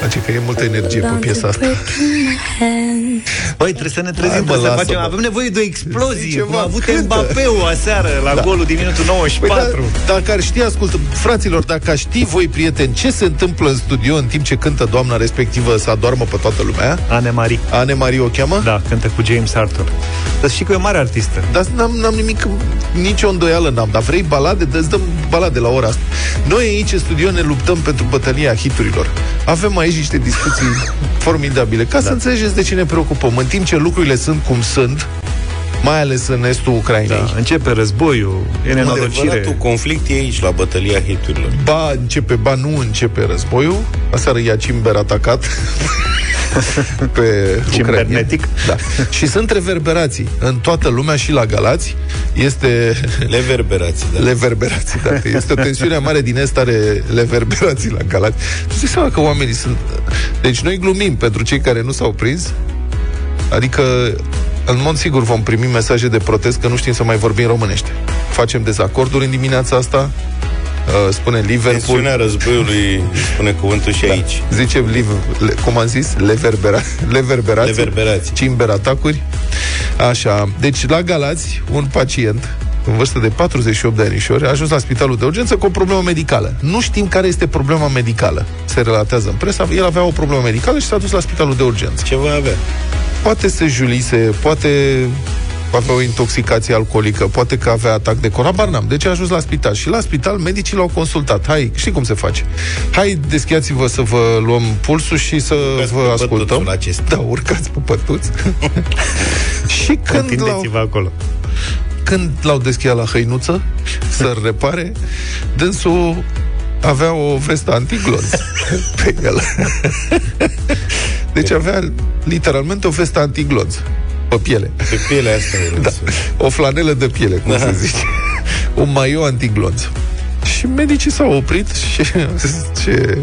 Face că e multă energie pe piesa asta. Băi, trebuie să ne trezim, Hai, mă, să lasă, facem. mă. Avem nevoie de o explozie. Zice, Cum mă, a avut cântă. Mbappé-ul aseară la Da. golul din minutul Păi 94. da, dacă ar ști, ascultă, fraților, dacă ar ști voi, prieteni, ce se întâmplă în studio în timp ce cântă doamna respectivă să adormă pe toată lumea, Anne Marie. Ane Marie o cheamă? Da, cântă cu James Arthur. Dar știi că e o mare artistă. Dar n-am, n-am nimic, nicio îndoială n-am. Dar vrei balade? Dă-ți dăm balade la ora asta. Noi aici în studio ne luptăm pentru bătălia hiturilor. Avem aici niște discuții formidabile. Ca să înțelegeți de ce ne preocupăm. În timp ce lucrurile sunt cum sunt, mai ales în estul Ucrainei. Da, începe războiul, e nenorocire. Adevăratul conflict e aici, la bătălia hiturilor. Ba începe, ba nu începe războiul. Aseară ia Cimber atacat pe Cimbernetic. Ucraina. Da. Și sunt reverberații în toată lumea și la Galați. Este Leverberații, da. Leverberații, da. Este o tensiune mare din est, are leverberații la Galați. Tu zici seama că oamenii sunt... Deci noi glumim pentru cei care nu s-au prins, adică în mod sigur vom primi mesaje de protest că nu știm să mai vorbim românește. Facem dezacorduri în dimineața asta, uh, spune Liverpool, Tensiunea războiului spune cuvântul și aici. zice, Liv- le, cum am zis, leverbera, leverberații, Leverberații. cimber atacuri. Așa, deci la Galați, un pacient în vârstă de 48 de anișori a ajuns la spitalul de urgență cu o problemă medicală. Nu știm care este problema medicală. Se relatează în presă. El avea o problemă medicală și s-a dus la spitalul de urgență. Ce va avea? Poate se julise, poate avea o intoxicație alcoolică, poate că avea atac de cor, habar n-am. Deci a ajuns la spital și la spital medicii l-au consultat. Hai, știi cum se face. Hai, deschiați-vă să vă luăm pulsul și să Urcați vă pe ascultăm. pătuțul acesta. Da, urcați pe pătuți. și când l-au, Întindeți-vă acolo. Când l-au deschiat la hăinuță să-l repare, dânsul avea o vestă antiglonț pe el. Deci avea literalmente o vestă antiglonț pe piele. Pe pielea asta Da. da. O flanelă de piele, cum Da. se zice. Un maio antiglonț. Și medicii s-au oprit și au zis, ce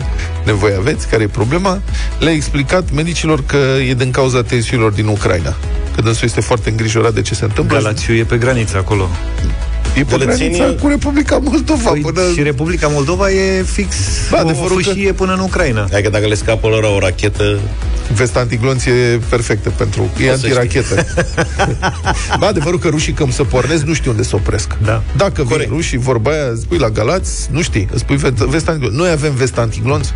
nevoie aveți, care e problema? Le-a explicat medicilor că e din cauza tensiunilor din Ucraina. Că dânsul este foarte îngrijorat de ce se întâmplă. Galațiu e pe graniță acolo. E pe Gălățenii- granița cu Republica Moldova Păi, până... Și Republica Moldova e fix Ba, o adevărul că- fâșie până în Ucraina. Hai că dacă le scapă lor o rachetă, Vesta antiglonț e perfectă pentru... E O să antirachetă. ba, adevărul că rușii când se pornesc nu știu unde să opresc. Da. Dacă vin Corect. rușii, vorba aia, îți pui la Galați, nu știi, îți pui ve- vesta antiglonț. Noi avem vesta antiglonț?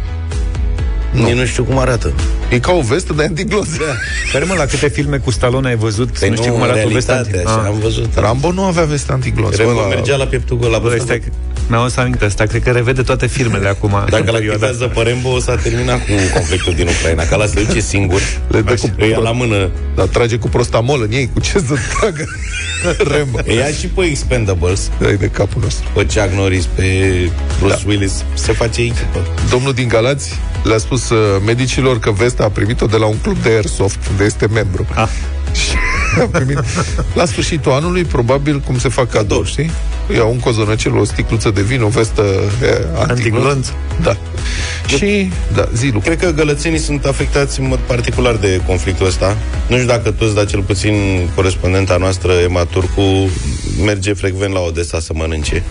Nu. nu știu cum arată. E ca o vestă de antiglonț. Da. Care mă, la câte filme cu Stallone ai văzut? Păi nu știi cum arată o veste realitate, anti- așa, Ah. am văzut. Rambo nu avea veste antiglonț. Rembo Bă, la- mergea la pieptul gol, la Bă, stai, că- mi-am adus aminte asta, cred că revede toate filmele acum. în Dacă l perioada activează pe Rembo, o să a terminat cu conflictul din Ucraina. Ca la se duce singur, Le dă cu- îi ia la mână. Dar trage cu prostamol în ei, cu ce să tragă Rambo. Îi ia și pe Expendables, Dai de capul nostru. pe Chuck Norris, pe Bruce Da. Willis. Se face echipă. Domnul din Galați le-a spus uh, medicilor că vesta a primit-o de la un club de airsoft, unde este membru. Ah. Și a primit. La sfârșitul anului, probabil, cum se fac cadou, știi? Iau un cozonăcel, o sticluță de vin, o vestă e, antiglonț. Antiglonț. Da. Și, da, zi, Luca. Cred că gălățenii sunt afectați în mod particular de conflictul ăsta. Nu știu dacă toți, dar cel puțin corespondenta noastră, Emma Turcu, merge frecvent la Odessa să mănânce.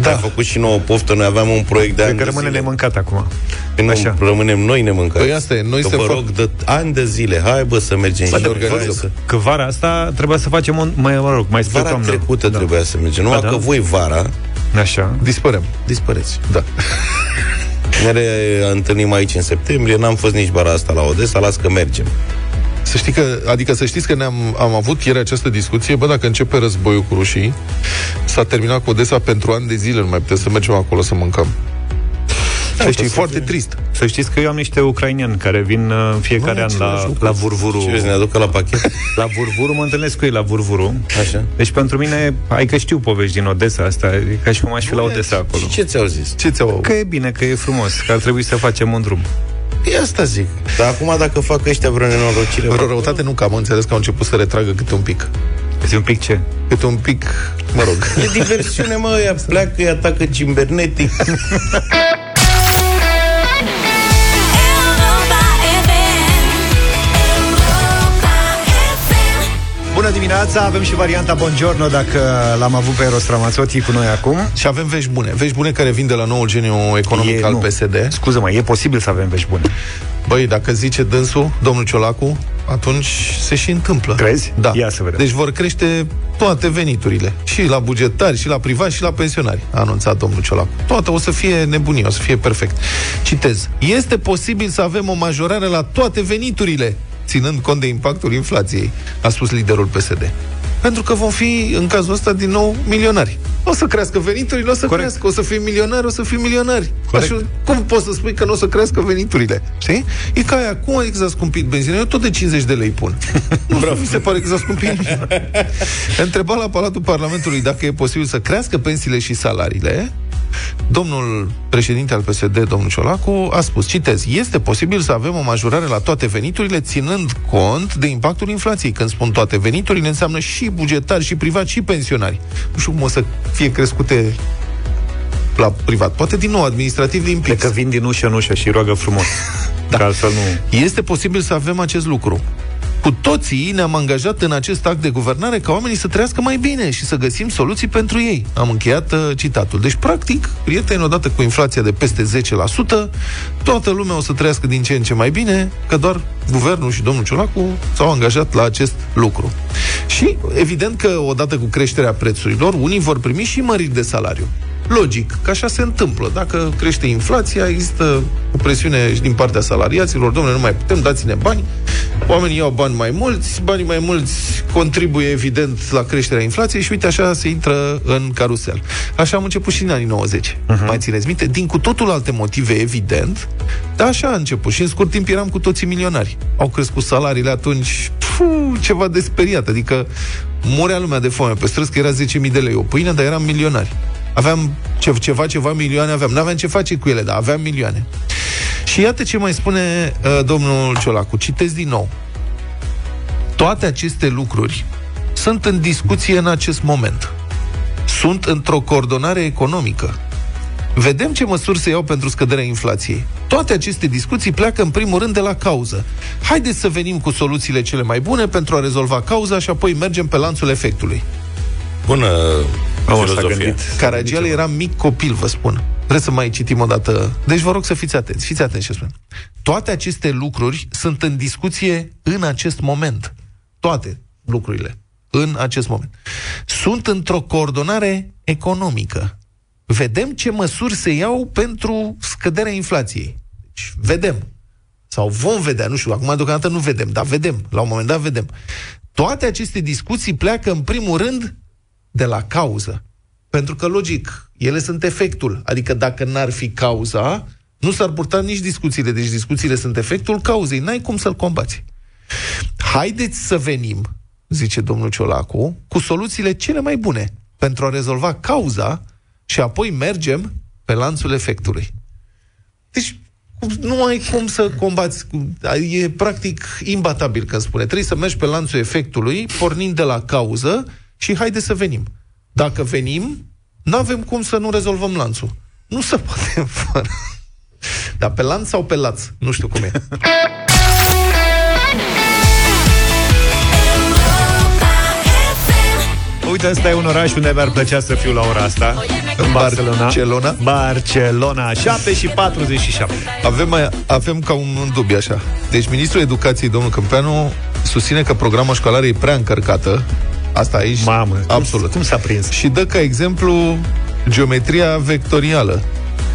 Da. A făcut și nouă poftă. Noi aveam un proiect de Cred ani că de rămâne zile. nemâncat acum. Când Așa. nu rămânem noi nemâncați. Păi asta e, noi că se vă fac- rog de ani de zile, hai bă să mergem Să și ne noi, organizăm. să... Că vara asta trebuia să facem un, mai, mă rog, mai spre Vara toamnă. trecută da. trebuia să mergem. Numai Da, da. că voi vara Așa. Dispărem. dispăreți. Da. Ne reîntâlnim aici în septembrie, n-am fost nici vara asta la Odessa, las că mergem. Să știi că, adică să știți că ne-am am avut ieri această discuție, bă, dacă începe războiul cu rușii, s-a terminat cu Odessa pentru ani de zile, nu mai putem să mergem acolo să mâncăm. Să știi, e foarte trist. Să știți că eu am niște ucrainieni care vin uh, în fiecare Bă, an la, același lucru. la Vurvuru. Ce vezi, ne aducă la pachet? La Vurvuru, mă întâlnesc cu ei la Vurvuru. Așa. Deci pentru mine, ai că știu povești din Odessa asta, e ca și cum aș fi la Odessa acolo. Și ce ți-au zis? Ce ți-au... Că e bine, că e frumos, că ar trebui să facem un drum. E asta zic. Dar acum dacă fac ăștia vreo nenorocire... Vreo răutate nu, că am înțeles că au început să retragă câte un pic. Este un pic ce? Câte un pic, mă rog. E diversiune, mă, ăia pleacă, îi atacă cimbernetic. Bună dimineața, avem și varianta Buongiorno dacă l-am avut pe Eros Ramazzotti cu noi acum. Și avem vești bune. Vești bune care vin de la noul geniu economic E- al nu. PSD. Scuză-mă, e posibil să avem vești bune. Băi, dacă zice dânsul, domnul Ciolacu, atunci se și întâmplă. Crezi? Da. Ia să vedem. Deci vor crește toate veniturile. Și la bugetari, și la privați, și la pensionari, a anunțat domnul Ciolacu. Toate o să fie nebunie, o să fie perfect. Citez. Este posibil să avem o majorare la toate veniturile, ținând cont de impactul inflației, a spus liderul PSD. Pentru că vom fi, în cazul ăsta, din nou milionari. O să crească veniturile, o să Corect. crească, o să fim milionari, o să fim milionari. Corect. Așa, cum poți să spui că nu o să crească veniturile? Știi? E ca aia, cum adică s-a scumpit benzina? Eu tot de 50 de lei pun. nu știu, mi se pare că s-a scumpit. Întreba la Palatul Parlamentului dacă e posibil să crească pensiile și salariile. Domnul președinte al PSD, domnul Ciolacu, a spus, citez, este posibil să avem o majorare la toate veniturile, ținând cont de impactul inflației. Când spun toate veniturile, înseamnă și bugetari, și privați, și pensionari. Nu știu cum o să fie crescute la privat. Poate din nou administrativ din Cred pix. că vin din ușă în ușă și roagă frumos. da. Ca altfel nu... Este posibil să avem acest lucru. Cu toții ne-am angajat în acest act de guvernare ca oamenii să trăiască mai bine și să găsim soluții pentru ei. Am încheiat uh, citatul. Deci, practic, prieteni, odată cu inflația de peste 10%, toată lumea o să trăiască din ce în ce mai bine, că doar guvernul și domnul Ciolacu s-au angajat la acest lucru. Și, evident că, odată cu creșterea prețurilor, unii vor primi și măriri de salariu. Logic, că așa se întâmplă. Dacă crește inflația, există o presiune și din partea salariaților, domnule, nu mai putem, dați-ne bani. Oamenii iau bani mai mulți, banii mai mulți contribuie evident la creșterea inflației și uite așa se intră în carusel. Așa am început și în anii 90. Uh-huh. Mai țineți minte? Din cu totul alte motive, evident, dar așa a început. Și în scurt timp eram cu toții milionari. Au crescut salariile atunci, puh, ceva de speriat. Adică murea lumea de foame pe străzi, că era 10.000 de lei o pâine, dar eram milionari. Aveam ce, ceva, ceva milioane aveam. N-aveam ce face cu ele, dar aveam milioane. Și iată ce mai spune uh, domnul Ciolacu. Citez din nou. Toate aceste lucruri sunt în discuție în acest moment. Sunt într-o coordonare economică. Vedem ce măsuri se iau pentru scăderea inflației. Toate aceste discuții pleacă în primul rând de la cauză. Haideți să venim cu soluțiile cele mai bune pentru a rezolva cauza și apoi mergem pe lanțul efectului. Bună Am s-a filozofie. gândit. Caragiale era mic copil, vă spun. Trebuie să mai citim o dată. Deci vă rog să fiți atenți. Fiți atenți ce spun. Toate aceste lucruri sunt în discuție în acest moment. Toate lucrurile. În acest moment. Sunt într-o coordonare economică. Vedem ce măsuri se iau pentru scăderea inflației. Deci, vedem. Sau vom vedea, nu știu, acum deocamdată nu vedem, dar vedem. La un moment dat vedem. Toate aceste discuții pleacă în primul rând de la cauză. Pentru că, logic, ele sunt efectul. Adică dacă n-ar fi cauza, nu s-ar purta nici discuțiile. Deci discuțiile sunt efectul cauzei. N-ai cum să-l combați. Haideți să venim, zice domnul Ciolacu, cu soluțiile cele mai bune pentru a rezolva cauza și apoi mergem pe lanțul efectului. Deci, cum- nu ai cum să combați. cu- E practic imbatabil când spune. Trebuie să mergi pe lanțul efectului, pornind de la cauză și haide să venim. Dacă venim, nu avem cum să nu rezolvăm lanțul. Nu se poate fără. Dar pe lanț sau pe laț? Nu știu cum e. Uite, ăsta e un oraș unde mi-ar plăcea să fiu la ora asta. În Barcelona. Barcelona? Barcelona. 7 și 47. Avem, mai, avem ca un, un dubiu așa. Deci ministrul educației, domnul Câmpeanu, susține că programa școlară e prea încărcată. Asta aici, Mamă, absolut. Cum, cum s-a prins? Și dă ca exemplu geometria vectorială,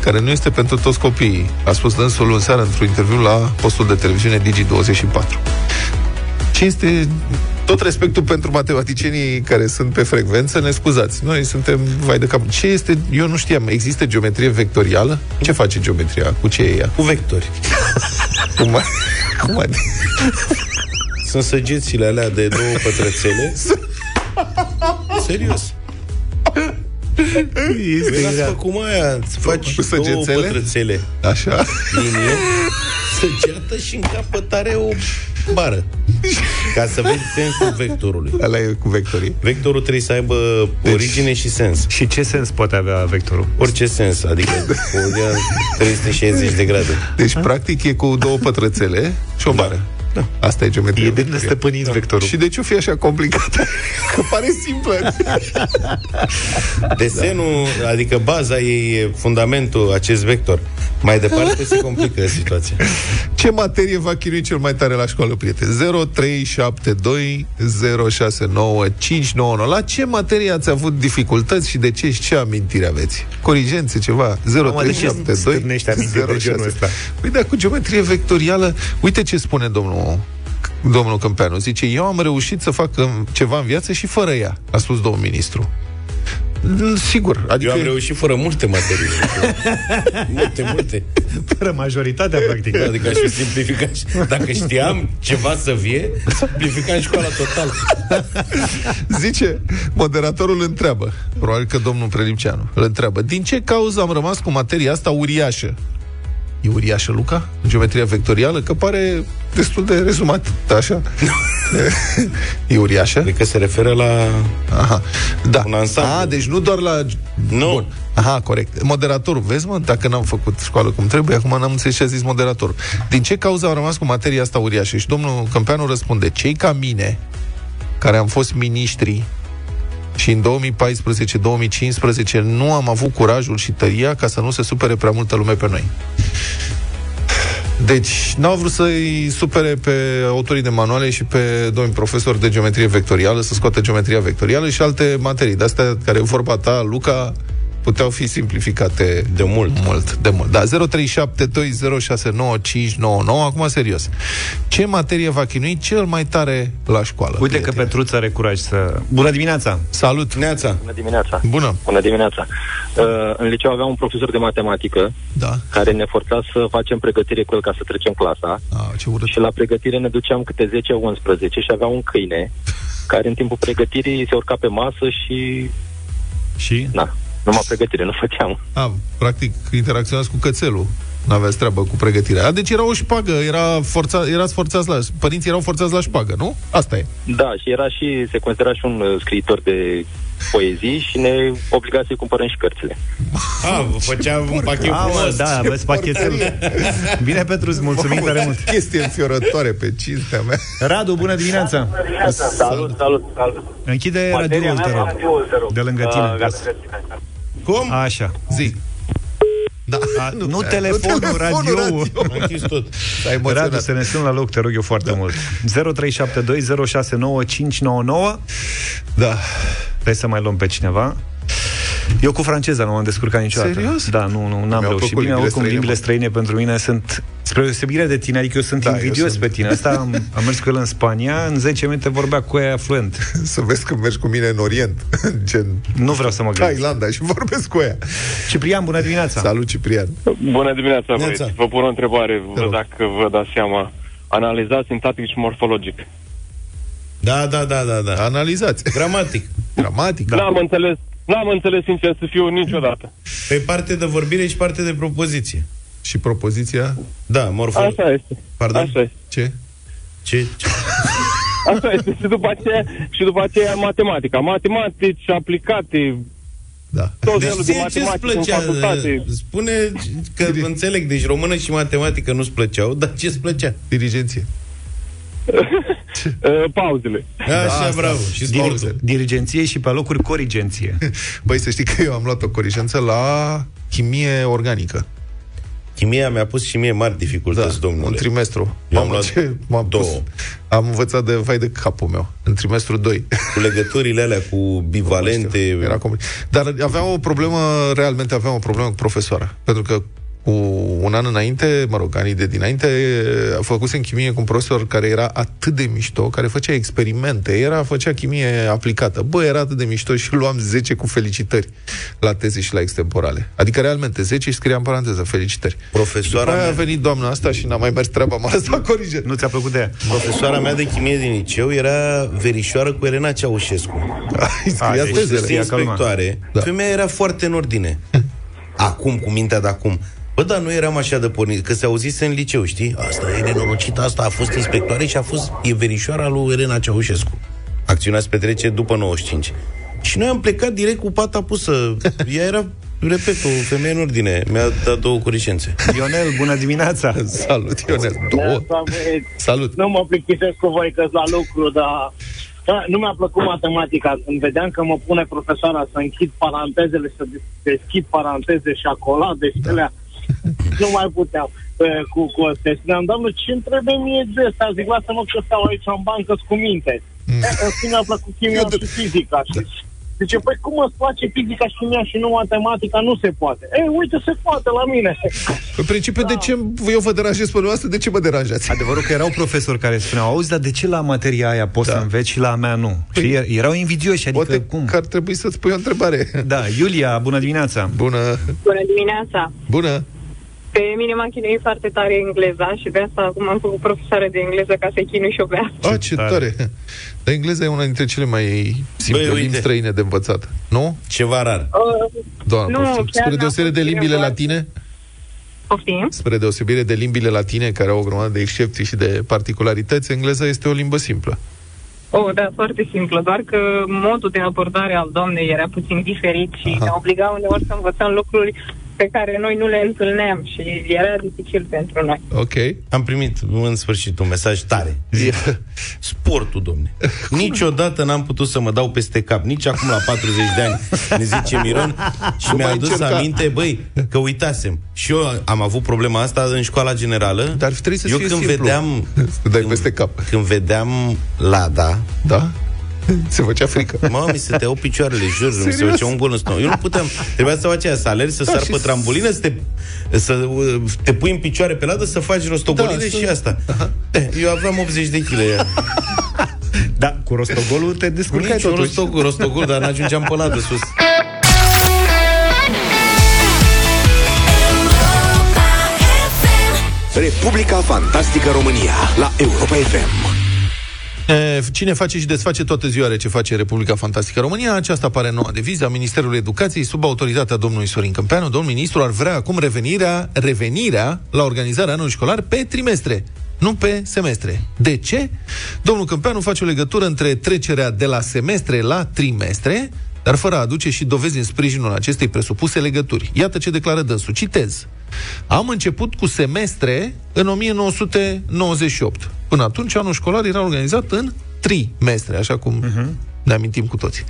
care nu este pentru toți copiii. A spus dânsul în seară într-un interviu la postul de televiziune Digi24. Ce este tot respectul pentru matematicienii care sunt pe frecvență, ne scuzați. Noi suntem vai de cap. Ce este? Eu nu știam. Există geometrie vectorială? Ce face geometria? Cu ce e ea? Cu vectori. Cum ai? Cum ai? Sunt săgețile alea de două pătrățele. Serios. Este Era să cum aia, îți faci Cu două săgețele? pătrățele Așa? linie, săgeată și în capăt are o bară. Ca să vezi sensul vectorului. Ăla e cu vectorii. Vectorul trebuie să aibă origine și sens. Și ce sens poate avea vectorul? Orice sens, adică o dea 360 de grade. Deci, practic, e cu două pătrățele și o bară. Da. Asta e geometrie E de vectorială. nestăpânit vectorul. Și de ce o fi așa complicată? Că pare simplă. Desenul, adică baza ei, e fundamentul, acest vector. Mai departe se complică situația. Ce materie va chinui cel mai tare la școală, prieteni? 0372 069 599. La ce materie ați avut dificultăți și de ce și ce amintiri aveți? Corigențe, ceva? Mamă, de ce 0372 stârnești amintiri de genul 06. ăsta? Păi da, cu geometrie vectorială, uite ce spune domnul domnul Câmpeanu. Zice, eu am reușit să fac um, ceva în viață și fără ea, a spus domnul ministru. Mm, Sigur, adică... Eu am reușit fără multe materii. multe, multe. Fără majoritatea, practic. Adică aș fi simplificat. și- Dacă știam ceva să vie, simplificam școala total. Zice, moderatorul întreabă, probabil că domnul Prelipceanu, îl întreabă, din ce cauză am rămas cu materia asta uriașă? E uriașă, Luca? În geometria vectorială? Că pare destul de rezumat, așa? e uriașă? Cred că se referă la... Aha, da. Un ansamblu. A, deci nu doar la... Nu. Bun. Aha, corect. Moderatorul, vezi mă, dacă n-am făcut școală cum trebuie, acum n-am înțeles ce a zis moderatorul. Din ce cauză am rămas cu materia asta uriașă? Și domnul Câmpeanu răspunde, cei ca mine, care am fost miniștri și în 2014-2015 nu am avut curajul și tăria ca să nu se supere prea multă lume pe noi. Deci, n-au vrut să-i supere pe autorii de manuale și pe domnii profesori de geometrie vectorială, să scoată geometria vectorială și alte materii. De astea care, în vorba ta, Luca, puteau fi simplificate De mult. mult de mult. Da, 0372069599. Acum, serios. Ce materie va chinui cel mai tare la școală? Uite că prieteni? Petruț are curaj să... Bună dimineața! Salut! Neața. Bună dimineața! Bună! Bună dimineața! Uh, în liceu aveam un profesor de matematică Da. care ne forța să facem pregătire cu el ca să trecem clasa A, ce urât. și la pregătire ne duceam câte 10-11 și avea un câine care în timpul pregătirii se urca pe masă și, Și? na, numai pregătire nu făceam. A, practic, interacționați cu cățelul. N-aveați treabă cu pregătirea. A, deci era o șpagă, era forța, erați forțați la... Părinții erau forțați la șpagă, nu? Asta e. Da, și era și, se considera și un uh, scriitor de poezii și ne obliga să-i cumpărăm și cărțile. A, vă făcea un pachet A, mă, frumos. da, aveți pachetel. Bine, Petruț, mulțumim tare mult. Chestie înfiorătoare pe cinstea mea. Radu, bună dimineața! Salut, salut, salut! Închide radioul, te rog. De lângă tine. Cum? Așa. Zi. Da. A, nu telefonul, radioul. Am închis tot. S-a emoționat. Radu, să ne sun la loc, te rog eu foarte mult. 0372069599. Da. Vrei să mai luăm pe cineva? Eu cu franceza nu m-am descurcat niciodată. Serios? Da, nu, nu, n-am Mi-au reușit. plăcut Bine, limbile oricum, străine, limbile mă. străine pentru mine sunt spre deosebire de tine, adică eu sunt Da, eu invidios sunt. pe tine. Asta am, am mers cu el în Spania, în 10 minute vorbea cu ea fluent. Să vezi că mergi cu mine în Orient, gen Nu vreau să mă gândesc. Thailanda și vorbesc cu ea. Ciprian, bună dimineața! Salut, Ciprian. Bună dimineața, Neața. băieți. Vă pun o întrebare, rog. văd dacă vă dați seama. Analizați sintactic și morfologic. Da, da, da, da, da. Analizați. Gramatic. Gramatic. Da. N-am înțeles, n-am înțeles sincer să fiu niciodată. Pe parte de vorbire și parte de propoziție. Și propoziția? Da, morfol... Asta este. Pardon? Așa este. Ce? Ce? ce? Așa este. și după aceea, și după aceea matematica. Matematici aplicate, Da. tot Deci felul de ție ce-ți matematici în plăcea? facultate. Spune că înțeleg, deci română și matematică nu-ți plăceau, dar ce-ți plăcea? Dirigenție. Uh, pauzele. Așa, asta. bravo. Și Dir- sportul. Dirigenție și pe locuri corigenție. Băi, să știi că eu am luat o corigență la chimie organică. Chimia mi-a pus și mie mari dificultăți, un domnule. trimestru. Eu am Mamă, luat ce m-am două. pus. Am învățat de vai de capul meu. În trimestru 2. Cu legăturile alea, cu bivalente... Era complicat. Dar aveam o problemă, realmente aveam o problemă cu profesoara. Pentru că cu un an înainte, mă rog, anii de dinainte, a făcut în chimie cu un profesor care era atât de mișto, care făcea experimente, era, făcea chimie aplicată. Bă, era atât de mișto și luam 10 cu felicitări la teze și la extemporale. Adică, realmente, 10 și scria în paranteză, felicitări. Profesoara După aia a mea, venit doamna asta și n-a mai mers treaba, m-a lăsat corigent. Nu ți-a plăcut de ea? profesoara mea de chimie din liceu era verișoară cu Elena Ceaușescu. Îi scria deci tezele. scria calma. inspectoare, Da. da. femeia era foarte în ordine. Acum, cu mintea de acum. Bă, dar nu eram așa de pornit, că se auzise în liceu, știi? Asta e nenorocită, asta a fost inspectoare și a fost, e verișoara lui Elena Ceaușescu. Acțiunea se petrece după 95. Și noi am plecat direct cu pata pusă. Ea era repet, o femeie în ordine. Mi-a dat două curicențe. Ionel, bună dimineața! Salut, Ionel. Două. Salut. Nu mă plictisesc cu voi că la lucru, dar da, nu mi-a plăcut matematica. Când vedeam că mă pune profesoara să închid parantezele, să des- deschid paranteze și acolade și da. alea, nu mai puteam uh, cu, cu astea. Și spuneam, doamnă, ce îmi trebuie mie de asta? Zic, lasă-mă că stau aici în bancă cu minte. Mm. În schimb, mi-a plăcut chimia Eu de- și fizica. Și Zice, păi cum îți place fizica și chimia și nu matematica? Nu se poate. Ei, uite, se poate la mine. În principiu, de ce eu vă deranjez pe dumneavoastră? De ce mă deranjați? Adevărul că erau profesori care spuneau, auzi, dar de ce la materia aia poți Da. să înveți și la a mea nu? Și er- erau invidioși, adică Poate cum? că ar trebui să-ți pui o întrebare. Da, Iulia, bună dimineața! Bună, Bună dimineața! bună. Pe mine m-a chinuit foarte tare engleza și de asta acum am făcut profesoară de engleză ca să-i chinui și o pe alții. A, ce tare. Dar engleza e una dintre cele mai simple Băi, uite. limbi străine de învățat. Nu? Ceva rar. Uh, Doamne, Nu, poftim. chiar Spre n-a deosebire de fost limbile cineva- latine, poftim? spre deosebire de limbile latine, care au o grămadă de excepții și de particularități, engleza este o limbă simplă. Oh, da, foarte simplu, doar că modul de abordare al doamnei era puțin diferit și Aha. ne obliga uneori să învățăm lucruri pe care noi nu le întâlneam și era dificil pentru noi. Ok. Am primit în sfârșit un mesaj tare. Sportul, domne. Niciodată n-am putut să mă dau peste cap, nici acum la 40 de ani, ne zice Miron. Și Nu mi-a mai adus încerca. aminte, băi, că uitasem. Și eu am avut problema asta în școala generală. Dar trebuie să eu fie când simplu. vedeam Să dai peste cap. când vedeam Lada, Da? Se făcea frică. Mă, mi se tăiau picioarele, jur, mi se Serios? făcea un gol în stomac. Eu nu puteam. Trebuia să faci aia, să alergi, să Da, sar și pe s- trambulină, să te, să uh, te pui în picioare pe ladă, să faci rostogoline Da, să- și asta. Eh, Eu aveam 80 de kg. Da, cu rostogolul te descurcai Nici un totuși. rostogol, rostogol, dar n-ajungeam pe ladă sus. Republica Fantastică România la Europa FM. E, Cine face și desface toată ziua are ce face Republica Fantastică România, aceasta apare noua deviză a Ministerului Educației sub autoritatea domnului Sorin Câmpeanu. Domnul ministru ar vrea acum revenirea, revenirea la organizarea anului școlar pe trimestre, nu pe semestre. De ce? Domnul Câmpeanu face o legătură între trecerea de la semestre la trimestre, dar fără a aduce și dovezi în sprijinul acestei presupuse legături. Iată ce declară dânsul. Citez. Am început cu semestre în 1998. Până atunci, anul școlar era organizat în trimestre, așa cum uh-huh. ne amintim cu toții.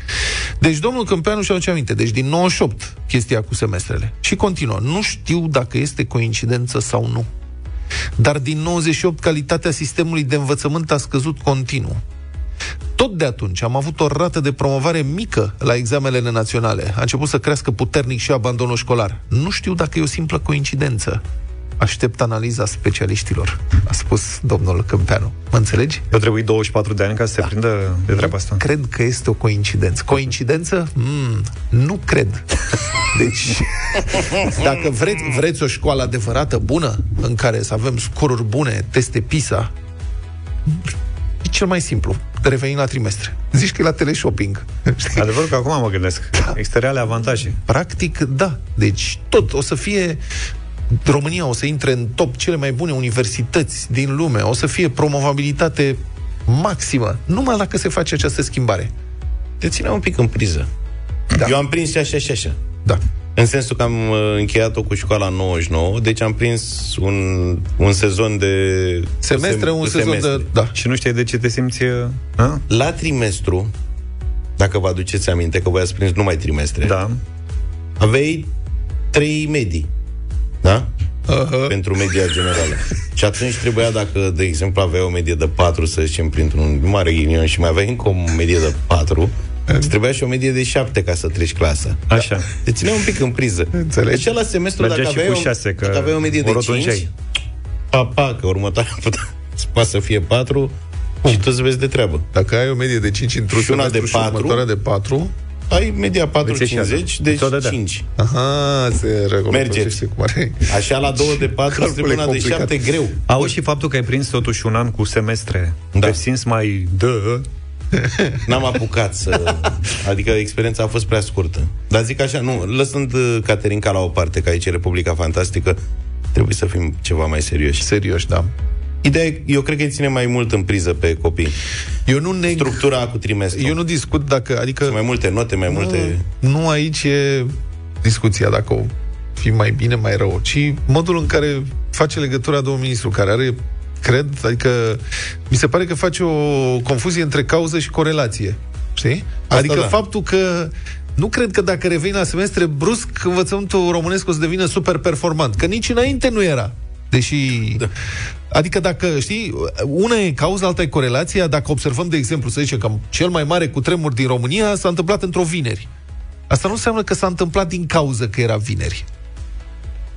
Deci, domnul Câmpeanu și-a aduce aminte. Deci, din 98, chestia cu semestrele. Și continuă. Nu știu dacă este coincidență sau nu. Dar din 98, calitatea sistemului de învățământ a scăzut continuu. Tot de atunci am avut o rată de promovare mică la examenele naționale. A început să crească puternic și abandonul școlar. Nu știu dacă e o simplă coincidență. Aștept analiza specialiștilor, a spus domnul Câmpeanu. Mă înțelegi? Eu trebuie 24 de ani ca să se prindă de treaba asta. Cred că este o coincidență. Coincidență? Mm, nu cred. Deci, dacă vreți, vreți o școală adevărată, bună, în care să avem scoruri bune, teste PISA, e cel mai simplu. Revenim la trimestre. Zici că e la teleshopping. Știi? Adevărul că acum mă gândesc. Există reale avantaje. Practic, da. Deci, tot o să fie România o să intre în top cele mai bune universități din lume, o să fie promovabilitate maximă, numai dacă se face această schimbare. Te ține un pic în priză. Da. Eu am prins și așa și așa. Da. În sensul că am uh, încheiat-o cu școala în 99, deci am prins un, un sezon de... Semestre, un sezon semestre. de... Da. Și nu știi de ce te simți... uh, A? La trimestru, dacă vă aduceți aminte că voi ați prins numai trimestre, Da. aveai trei medii. Da? Uh-huh. Pentru media generală. Și atunci trebuia, dacă, de exemplu, aveai o medie de 4, să zicem, printr-un mare ghinion și mai aveai încă o medie de 4, îți trebuia și o medie de 7 ca să treci clasa. Așa. Te ținea un pic în priză. Înțelegi? Deci la semestru, Mergea dacă și aveai, cu o, șase, că dacă aveai o medie o de 5, rotunjeai. pa, pa, că următoarea putea, poate să fie 4 și tu îți vezi de treabă. Dacă ai o medie de 5 într-un Și una semestru de și patru. următoarea de 4, Ai media 4,50, Deci deci Ți-o dădea. 5. aha, se recunoaște Mergeți. cum are. Așa la 2 de 4 Calcul trebuie e una de complicat. 7 greu. Auzi și faptul că ai prins totuși un an cu semestre. Da. Te simți mai... Dă. N-am apucat să... Adică experiența a fost prea scurtă. Dar zic așa, nu, lăsând uh, Caterinca la o parte, că aici e Republica Fantastică, trebuie să fim ceva mai serioși. Serios, da. Ideea e, eu cred că îi ține mai mult în priză pe copii. Eu nu neg... Structura cu trimestru. Eu nu discut dacă, adică... Sunt mai multe note, mai multe... Nu, nu aici e discuția dacă o fi mai bine, mai rău, ci modul în care face legătura domnul ministru, care are cred, adică mi se pare că face o confuzie între cauză și corelație. Știi? Asta adică da. faptul că nu cred că dacă reveni la semestre, brusc învățământul românesc o să devină super performant. Că nici înainte nu era. Deși... Da. Adică dacă, știi, una e cauza, alta e corelația. Dacă observăm, de exemplu, să zicem că cel mai mare cutremur din România s-a întâmplat într-o vineri. Asta nu înseamnă că s-a întâmplat din cauză că era vineri.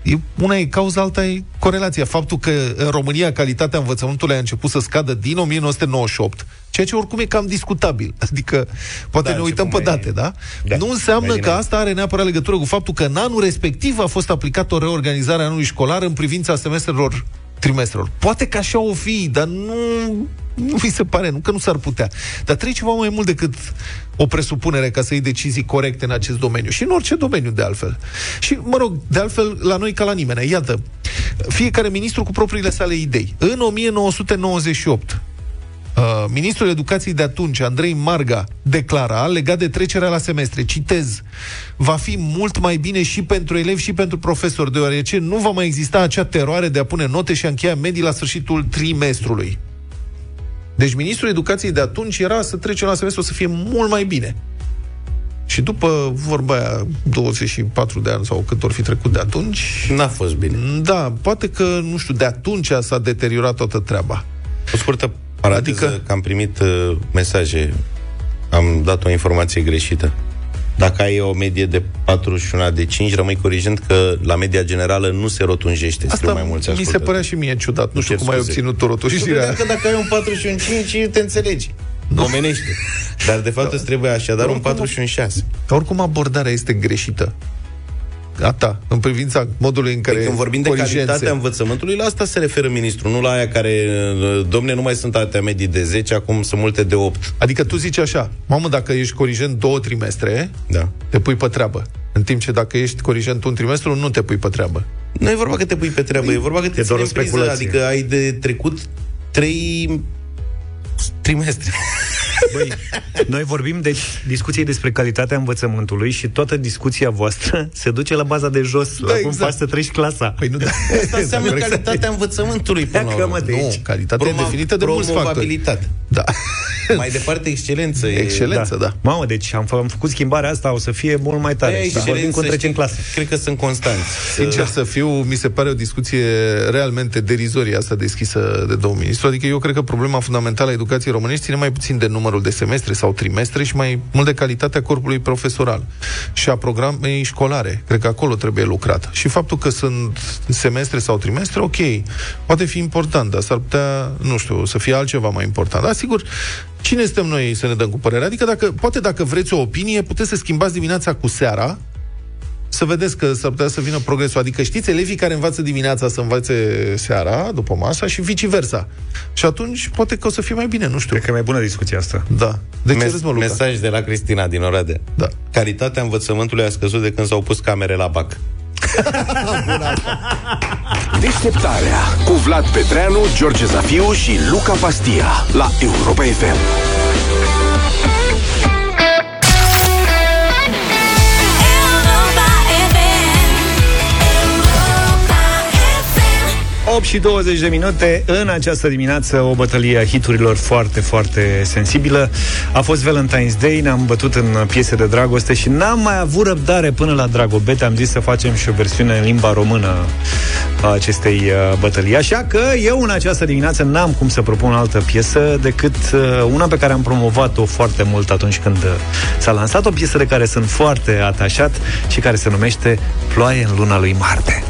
E, una e cauza, alta e corelația. Faptul că în România calitatea învățământului a început să scadă din 1998, ceea ce oricum e cam discutabil. Adică, poate Da, ne uităm pe început mai- date, da? Da, Nu înseamnă mai că bine. asta are neapărat legătură cu faptul că în anul respectiv a fost aplicată o reorganizare a anului școlar în privința semestrelor trimestrelor. Poate că așa o fi, dar nu, nu mi se pare, nu că nu s-ar putea. Dar trebuie ceva mai mult decât o presupunere ca să iei decizii corecte în acest domeniu. Și în orice domeniu, de altfel. Și, mă rog, de altfel, la noi ca la nimeni. Iată, fiecare ministru cu propriile sale idei. În 1998, Uh, ministrul educației de atunci, Andrei Marga, declara, legat de trecerea la semestre, citez, va fi mult mai bine și pentru elevi și pentru profesori, deoarece nu va mai exista acea teroare de a pune note și a încheia medii la sfârșitul trimestrului. Deci ministrul educației de atunci era să trecem la semestru o să fie mult mai bine. Și după vorba aia, 24 de ani sau cât ori fi trecut de atunci, N-a fost bine. da, poate că, nu știu, de atunci s-a deteriorat toată treaba. O scurtă paranteză, Adică? adică... că am primit uh, mesaje, am dat o informație greșită. Dacă ai o medie de 41 de 5, rămâi corijând că la media generală nu se rotunjește, scriu Asta mai mulți mi se ascultători. părea și mie ciudat. Nu știu cer cum ai scuze. obținut tu Eu credeam rotunjirea. că dacă ai un 4 și un 5, te înțelegi. Omenește. Dar de fapt îți trebuie așadar un 4 și un 6. Că oricum abordarea este greșită. A ta, în privința modului în care Păi când vorbim de corigențe- calitatea învățământului, la asta se referă ministrul, nu la aia care, uh, domne, nu mai sunt atâtea medii de 10, acum sunt multe de 8. Adică tu zici așa, mamă, dacă ești corigent două trimestre, Da. te pui pe treabă. În timp ce dacă ești corigent un trimestru, nu te pui pe treabă. Nu e vorba că te pui pe treabă, e vorba că te E doar ține o în priză, speculație. adică ai de trecut trei trimestre. Băi, noi vorbim de discuții despre calitatea învățământului și toată discuția voastră se duce la baza de jos, la cum exact. faci să treci clasa. Păi nu, da. Asta înseamnă calitatea învățământului până la Dacă urmă. mă de Nu, aici. calitatea e definită de mulți factori. Promovabilitate. Da. Mai departe, excelență. e- Excelență, da. Mamă, deci am, fă- am făcut schimbarea asta, o să fie mult mai tare. Aia și vorbim excelență, cum trecem știi, clasă. Cred că sunt constanți. Sincer să fiu, mi se pare o discuție realmente derizorie asta deschisă de domnul ministru. Adică eu cred că problema fundamentală a educației românești ține mai puțin de numărul de semestre sau trimestre și mai mult de calitatea corpului profesoral și a programei școlare. Cred că acolo trebuie lucrat. Și faptul că sunt semestre sau trimestre, ok, poate fi important, dar s-ar putea, nu știu, să fie altceva mai important. Dar sigur, cine suntem noi să ne dăm cu părere? Adică dacă, poate dacă vreți o opinie, puteți să schimbați dimineața cu seara, să vedeți că s-ar putea să vină progresul. Adică știți, elevii care învață dimineața să învațe seara, după masa, și viceversa. Și atunci poate că o să fie mai bine, nu știu. Cred că e mai bună discuția asta. Da. De ce Mes- râzi, mă, Luca? mesaj de la Cristina din Oradea. Da. Calitatea învățământului a scăzut de când s-au pus camere la BAC. Deșteptarea cu Vlad Petreanu, George Zafiu și Luca Pastia la Europa FM. 8 și 20 de minute în această dimineață o bătălie a hiturilor foarte, foarte sensibilă. A fost Valentine's Day, ne-am bătut în piese de dragoste și n-am mai avut răbdare până la Dragobete. Am zis să facem și o versiune în limba română a acestei uh, bătălii. Așa că eu în această dimineață n-am cum să propun altă piesă decât uh, una pe care am promovat-o foarte mult atunci când uh, s-a lansat, o piesă de care sunt foarte atașat și care se numește Ploaie în luna lui Marte.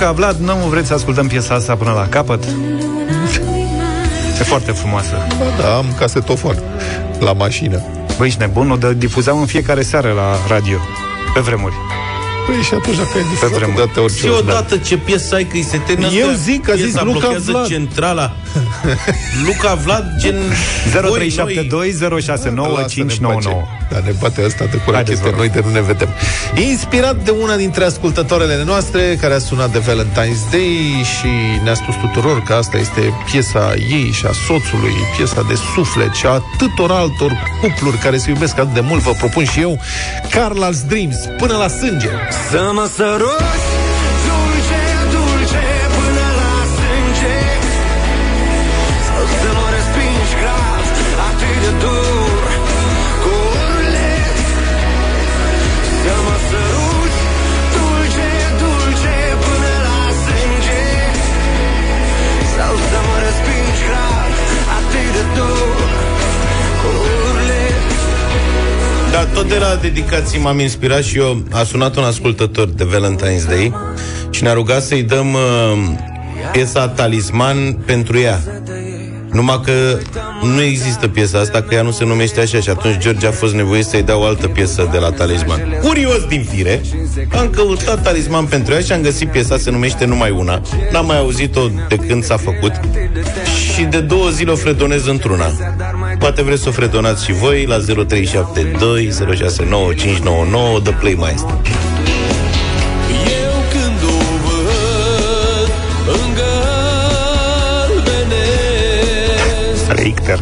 Luca, Vlad, nu vreți să ascultăm piesa asta până la capăt? Luna lui Marte E foarte frumoasă. Ba da, am casetofon la mașină. Băi, ești nebun? O dă- difuzam în fiecare seară la radio. Pe vremuri. Păi și atunci dacă ai difuzat vremuri. odată orice Și odată ce piesă ai că îi se termină Eu asta, zic că a zis piesa Luca blochează Vlad. centrala. Luca Vlad, gen... voi, noi- 0372 069 Lasă-ne 599. în pace. Dar ne bate ăsta de cu Haideți, vă rachete, rog. noi de nu ne vedem. E inspirat de una dintre ascultătoarele noastre care a sunat de Valentine's Day și ne-a spus tuturor că asta este piesa ei și a soțului, piesa de suflet și a atâtor altor cupluri care se iubesc atât de mult. Vă propun și eu Carla's Dreams, până la sânge. Să mă săruți Da, tot de la dedicații m-am inspirat și eu. A sunat un ascultător de Valentine's Day și ne-a rugat să-i dăm uh, piesa Talisman pentru ea. Numai că nu există piesa asta, că ea nu se numește așa și atunci George a fost nevoit să-i dea o altă piesă de la Talisman. Curios din fire, am căutat Talisman pentru ea și am găsit piesa, se numește numai una. N-am mai auzit-o de când s-a făcut și de două zile o fredonez într-una. Poate vreți să o fredonați și voi la 0372 069 599 The Play Maestro. Eu când o văd îngălbenesc Richter.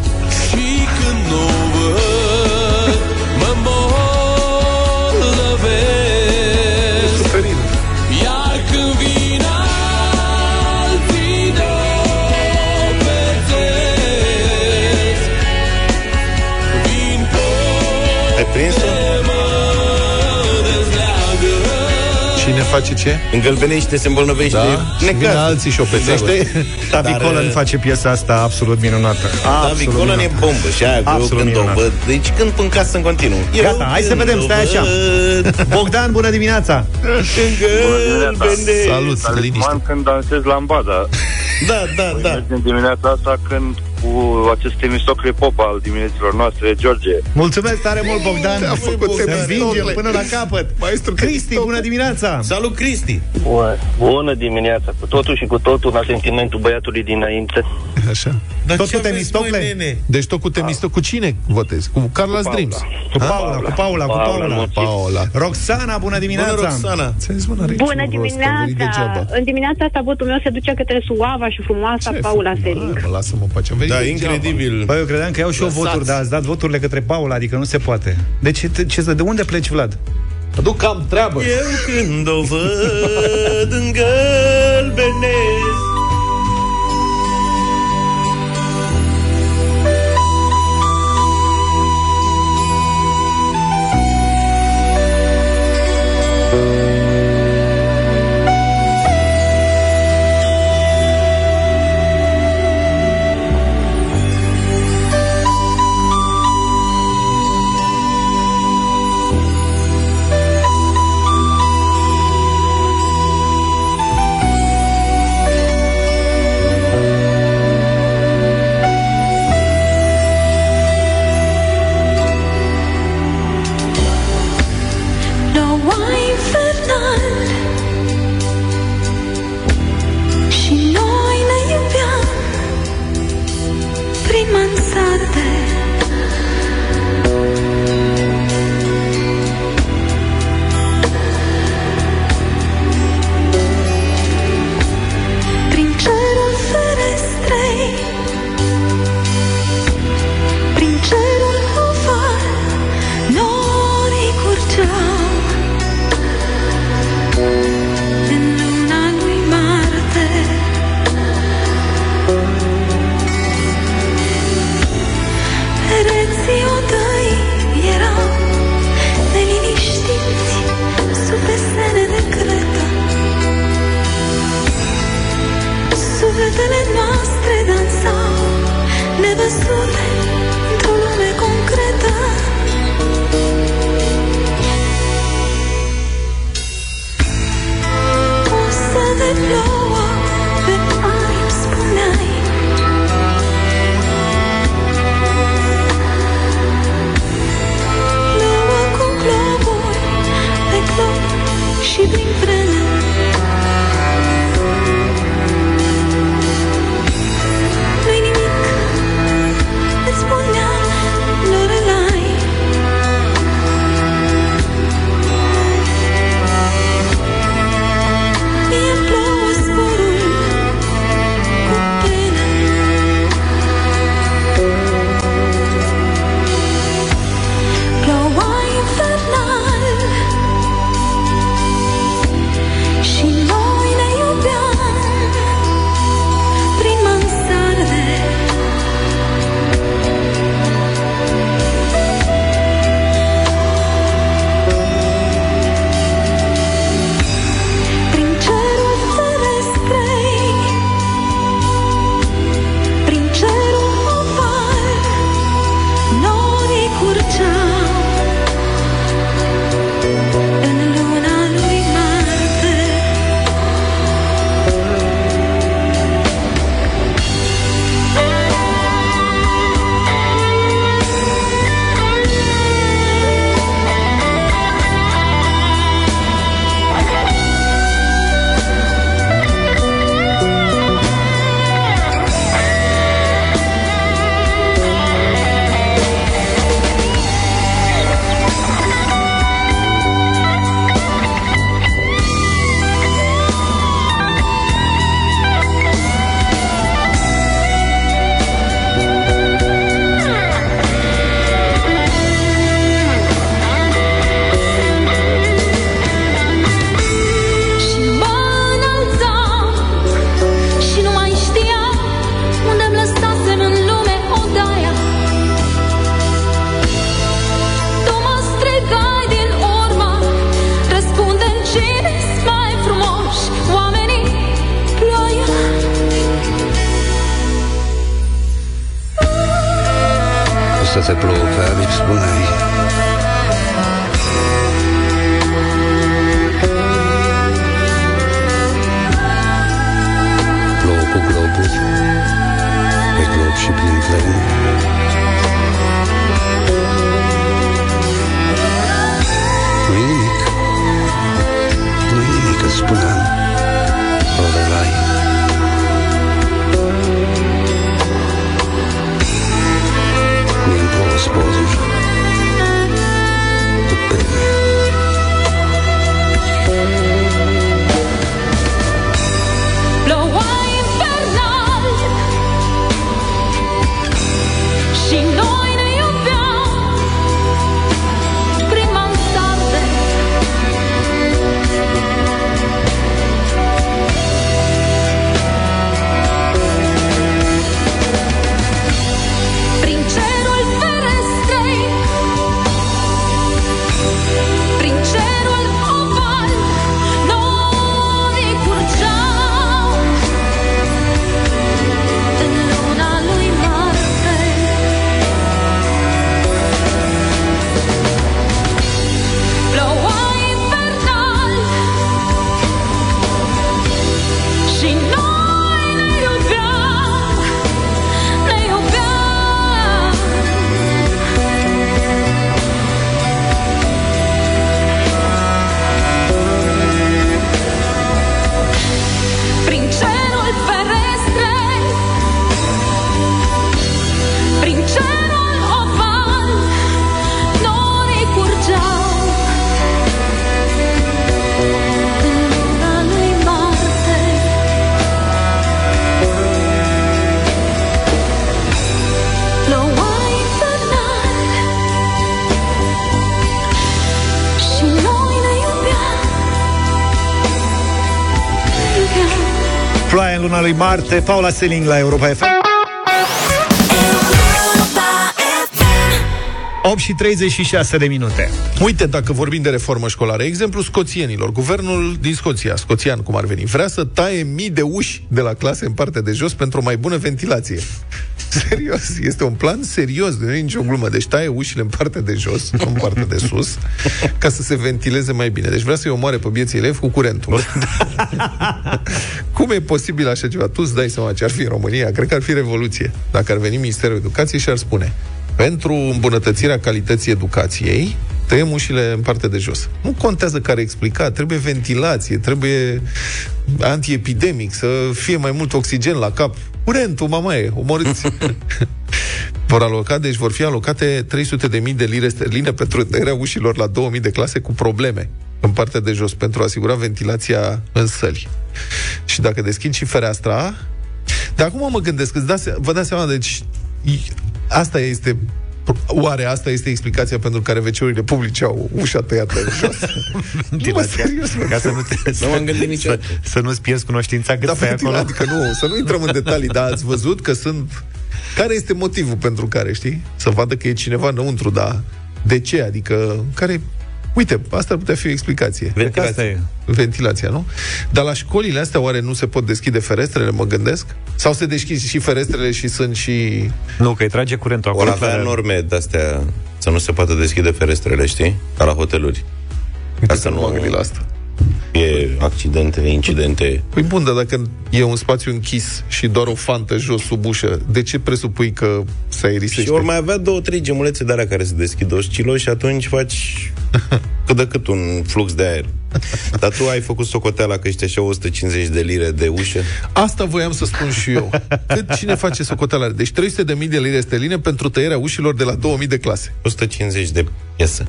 Cine face ce? Îngălbenește, se îmbolnăvește. Da? Și vine necaz. alții și o pețește. Tavi Dar, Colan uh, face piesa asta absolut minunată. Da, Absolut Vicolan e minunată. bombă și aia greu Absolut când o minunat. văd. Deci când în casă în continuu. Eu Gata, hai să când vedem, o stai așa. văd, Bogdan, bună dimineața! îngălbenesc. Salut, liniște. Talisman când dansez lambada. Da, da, da. Mergem în dimineața asta când cu acest temistocre pop al dimineților noastre, George. Mulțumesc tare mult, Bogdan! Te-a făcut Să Temistocle. învingem până la capăt! Maestru Cristi, Temistocle. bună dimineața! Salut, Cristi! Bună dimineața, cu totul și cu totul la sentimentul băiatului dinainte. Așa. Dar Tot ce cu aveți, Temistocle? măi, nene? Deci tot cu Temistocle. Cu cine votezi? Cu Carla's Paula. Dreams. Cu Paula, cu Paula, cu Paula, Paula. mulțumim. Paola. Roxana, bună Bună, dimineața! Roxana! Ți-am zis, mă, n-are Bună niciun rost, am venit dimineața! degeaba. În dimineața asta votul meu se duce către suava și frumoasa Ce Paula fac? Selic. Mă, Lasă-mă în pace. Am venit Da, degeaba. incredibil. Băi, eu credeam că iau și eu Lăsați. voturi, dar ați dat voturile către Paula, adică nu se poate. De ce, ce, de unde pleci, Vlad? Aduc am treabă. Eu când o văd îngălbenesc Noua 7, Paula Seling la Europa FM. 8 și 36 de minute. Uite, dacă vorbim de reformă școlară, exemplu scoțienilor. Guvernul din Scoția, scoțian cum ar veni, vrea să taie mii de uși de la clase în partea de jos pentru o mai bună ventilație. Serios, este un plan serios, nu e nicio glumă. Deci taie ușile în partea de jos, nu în partea de sus, ca să se ventileze mai bine. Deci vrea să-i omoare pe bieții elevi cu curentul. Cum e posibil așa ceva? Tu îți dai seama ce ar fi în România? Cred că ar fi revoluție. Dacă ar veni Ministerul Educației și ar spune pentru îmbunătățirea calității educației, tăiem ușile în partea de jos. Nu contează care explica, trebuie ventilație, trebuie antiepidemic, să fie mai mult oxigen la cap. Curentul, mamaie, omorâți. vor aloca, deci vor fi alocate 300.000 de lire sterline pentru tăierea ușilor la 2000 de clase cu probleme în partea de jos, pentru a asigura ventilația în săli. Și dacă deschid și fereastra, de acum mă gândesc, îți dați, vă dați seama, deci i- asta este Oare asta este explicația pentru care wc publice au ușa tăiată în jos? nu, mă, serios, mă. Ca să nu te, Nu m-am gândit niciodată. Să, să nu-ți pierzi cunoștința cât Da, pe acolo. adică nu, să nu intrăm în detalii, dar ați văzut că sunt... Care este motivul pentru care, știi? Să vadă că e cineva înăuntru, dar de ce? Adică, care... Uite, asta ar putea fi o explicație. Ventilația. Asta e. Ventilația, nu? Dar la școlile astea oare nu se pot deschide ferestrele, mă gândesc? Sau se deschid și ferestrele și sunt și... Nu, că îi trage curentul Ori acolo. avea clar. norme de-astea să nu se poată deschide ferestrele, știi? Ca la hoteluri. Ca să nu m-am gândit nu la asta. fie accidente, incidente. Păi bun, dar dacă e un spațiu închis și doar o fantă jos sub ușă, de ce presupui că se aerisește? Și ori mai avea două, trei gemulețe de alea care se deschid oscilo și atunci faci cât de cât un flux de aer. Dar tu ai făcut socoteala că ești așa 150 de lire de ușă? Asta voiam să spun și eu. Cât cine face socoteala? Deci 300 de mii de lire sterline pentru tăierea ușilor de la 2000 de clase. 150 de piesă.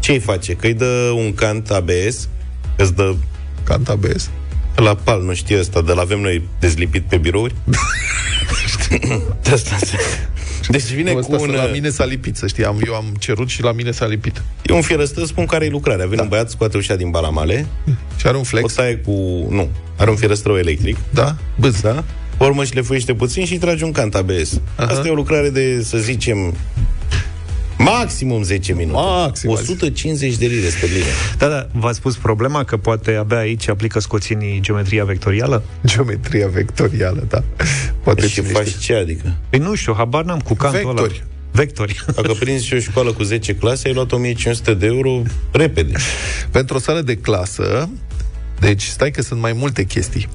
Ce îi face? Că îi dă un cant ABS, îți dă Cant ABS. La pal, nu știu ăsta, de la avem noi dezlipit pe birouri. de asta se... Deci vine Nu, cu ăsta un... La mine s-a lipit, să știi. Am, eu am cerut și la mine s-a lipit. E un fierăstă, spun care e lucrarea. Vine da. un băiat, scoate ușa din balamale, Și are un o flex. taie cu... Nu, are un fierăstrău electric, Da? Bâz. da? Pe urmă șlefuiește puțin și îi trage un cant ABS. Aha. Asta e o lucrare de, să zicem, maximum 10 minute. Maxim, 150 de lire sterline. Da, da, v-ați spus problema că poate abia aici aplică scoțienii geometria vectorială? Geometria vectorială, da. Poate Și cine faci știe. ce, adică? Păi nu știu, habar n-am cu cantul ăla. Vectori. Vectori. Dacă prinzi și o școală cu 10 clase, ai luat 1500 de euro repede. Pentru o sală de clasă, deci stai că sunt mai multe chestii.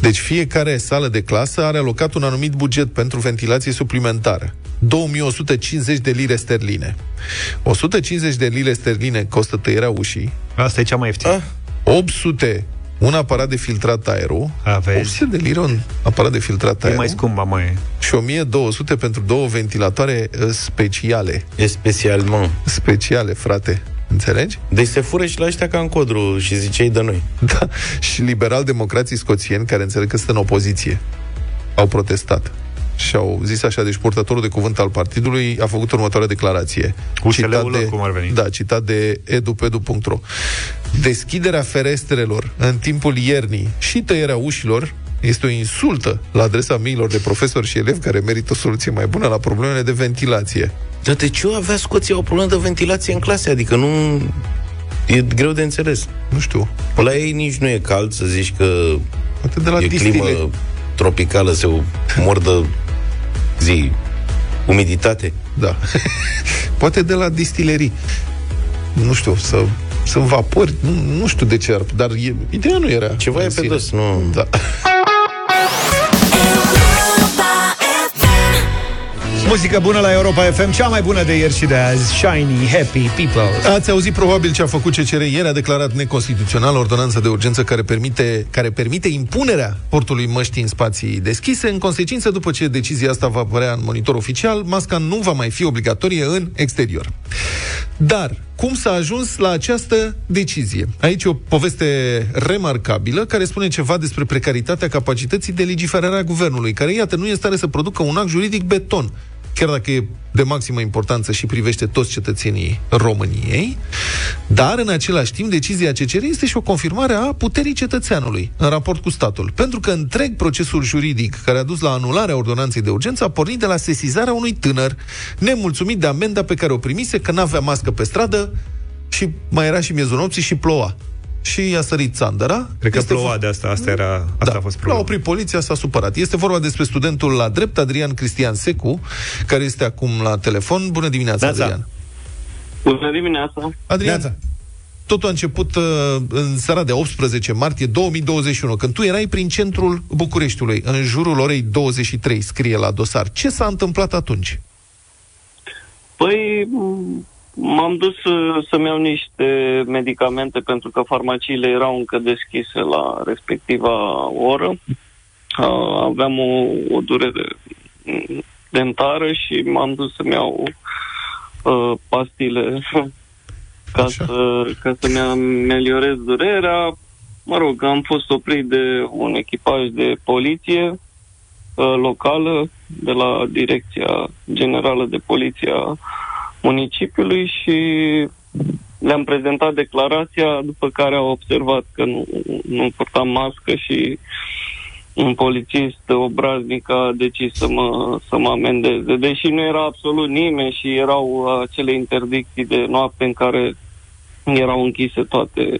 Deci fiecare sală de clasă are alocat un anumit buget pentru ventilație suplimentară. 2150 de lire sterline. 150 de lire sterline costă tăierea ușii. Asta e cea mai ieftină. Ah. 800 un aparat de filtrat aerul. Aveți. 800 de lire un aparat de filtrat E aerul. mai scump, ba, mai e. Și 1200 pentru două ventilatoare uh, speciale. E special, mă. Speciale, frate. Înțelegi? Deci se fură și la ăștia ca în codru și zicei de noi. Da. Și liberal-democrații scoțieni, care înțeleg că sunt în opoziție, au protestat. Și au zis așa, deci purtătorul de cuvânt al partidului a făcut următoarea declarație. USL-ul de, cum ar veni? Da, citat de edupedu.ro. Deschiderea ferestrelor în timpul iernii și tăierea ușilor este o insultă la adresa miilor de profesori și elevi care merită o soluție mai bună la problemele de ventilație. Dar de ce avea Scoția o problemă de ventilație în clase? Adică nu... E greu de înțeles. Nu știu. La ei nici nu e cald să zici că Poate de la e distile. climă tropicală, se mordă zi, umiditate. Da. Poate de la distilerii. Nu știu, să, sunt vapori, nu, nu știu de ce ar, dar e, ideea nu era. Ceva în e pe sine. dos, nu... Da. Muzică bună la Europa FM, cea mai bună de ieri și de azi. Shiny, happy people. Ați auzit probabil ce a făcut CCR ieri, a declarat neconstituțional ordonanța de urgență care permite, care permite impunerea portului măștii în spații deschise. În consecință, după ce decizia asta va apărea în monitor oficial, masca nu va mai fi obligatorie în exterior. Dar, cum s-a ajuns la această decizie? Aici e o poveste remarcabilă care spune ceva despre precaritatea capacității de legiferare a guvernului, care, iată, nu e în stare să producă un act juridic beton chiar dacă e de maximă importanță și privește toți cetățenii României, dar în același timp decizia CCR este și o confirmare a puterii cetățeanului în raport cu statul. Pentru că întreg procesul juridic care a dus la anularea ordonanței de urgență a pornit de la sesizarea unui tânăr nemulțumit de amenda pe care o primise că n-avea mască pe stradă și mai era și miezul nopții și ploua. Și i-a sărit țandăra. Cred că Este ploua de asta, asta era, asta da, a fost l-a problema. oprit poliția, s-a supărat. Este vorba despre studentul la drept, Adrian Cristian Secu, care este acum la telefon. Bună dimineața, Neața. Adrian. Bună dimineața! Adrian, Neața. totul a început uh, în seara de 18 martie 2021, când tu erai prin centrul Bucureștiului, în jurul orei 23, scrie la dosar. Ce s-a întâmplat atunci? Păi, m- m-am dus să, să-mi iau niște medicamente pentru că farmaciile erau încă deschise la respectiva oră. A, Aveam o, o durere m, dentară și m-am dus să-mi iau uh, pastile ca, Așa. să, ca să-mi ameliorez durerea. Mă rog, am fost oprit de un echipaj de poliție uh, locală de la Direcția Generală de Poliție a municipiului și le-am prezentat declarația, după care au observat că nu, nu purtam mască și un polițist obraznic a decis să mă, să mă amendeze. Deși nu era absolut nimeni și erau acele interdicții de noapte în care erau închise toate,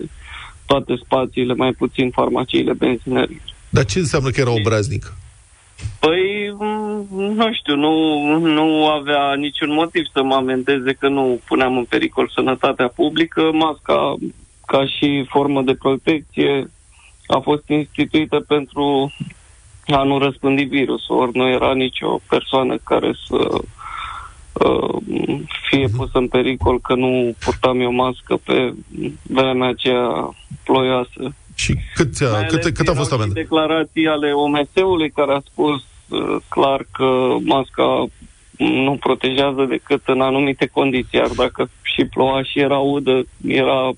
toate spațiile, mai puțin farmaciile, benzinării. Dar ce înseamnă că era obraznic? Păi, m, nu știu, nu, nu avea niciun motiv să mă amendeze că nu puneam în pericol sănătatea publică. Masca, ca și formă de protecție, a fost instituită pentru a nu răspândi virusul, ori nu era nicio persoană care să uh, fie pusă în pericol că nu purtam eu mască pe vremea aceea ploioasă. Și cât, ți-a, Mai cât, ales cât a erau fost și amenda? declarații ale OMS-ului care a spus uh, clar că masca nu protejează decât în anumite condiții, iar dacă și ploua și era udă, era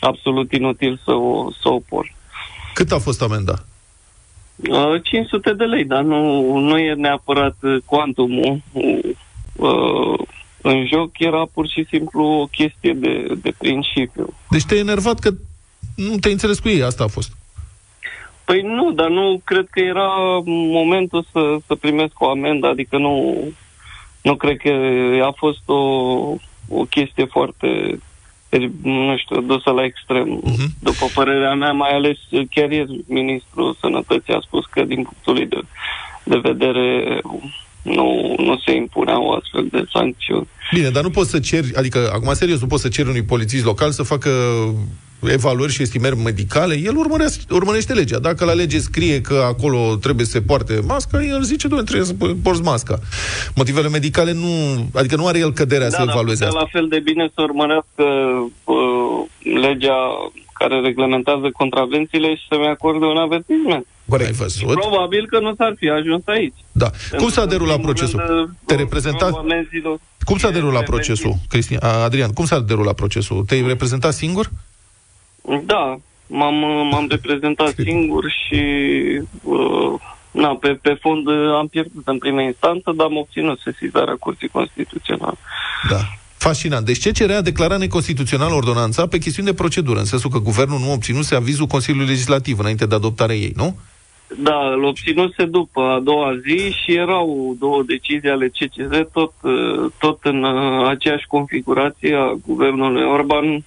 absolut inutil să o, să o por. Cât a fost amenda? Uh, 500 de lei, dar nu, nu e neapărat uh, cuantumul uh, în joc, era pur și simplu o chestie de, de principiu. Deci te-ai enervat că nu te-ai înțeles cu ei, asta a fost. Păi nu, dar nu cred că era momentul să, să primesc o amendă, adică nu, nu cred că a fost o, o chestie foarte, nu știu, dusă la extrem. Mhm. După părerea mea, mai ales chiar ieri ministrul sănătății a spus că din punctul lui de, de vedere nu, nu se impuneau astfel de sancțiuni. Bine, dar nu poți să ceri, adică, acum serios, nu poți să ceri unui polițist local să facă evaluări și estimări medicale, el urmărește, urmărește legea. Dacă la lege scrie că acolo trebuie să se poarte masca, el zice, doamne, trebuie să porți masca. Motivele medicale nu, adică nu are el căderea da, să dar evalueze putea asta. la fel de bine să urmărească uh, legea care reglementează contravențiile și să-mi acorde un avertisment. Corect. Ai văzut? Probabil că nu s-ar fi ajuns aici. Da. Cum s-a în derulat primul procesul? rând, Te uh, reprezenta? amenzilor. Cum s-a derulat procesul, Cristian? A, Adrian, cum s-a derulat procesul? Te-ai reprezentat singur? Da, m-am, m-am reprezentat singur și uh, na, pe, pe fond uh, am pierdut în prima instanță, dar am obținut sesizarea Curții Constituționale. Da. Fascinant. Deci CCR a declarat neconstituțional ordonanța pe chestiuni de procedură, în sensul că guvernul nu obținuse avizul Consiliului Legislativ înainte de adoptarea ei, nu? Da, îl obținuse după a doua zi și erau două decizii ale CCZ, tot, uh, tot în uh, aceeași configurație a guvernului Orban,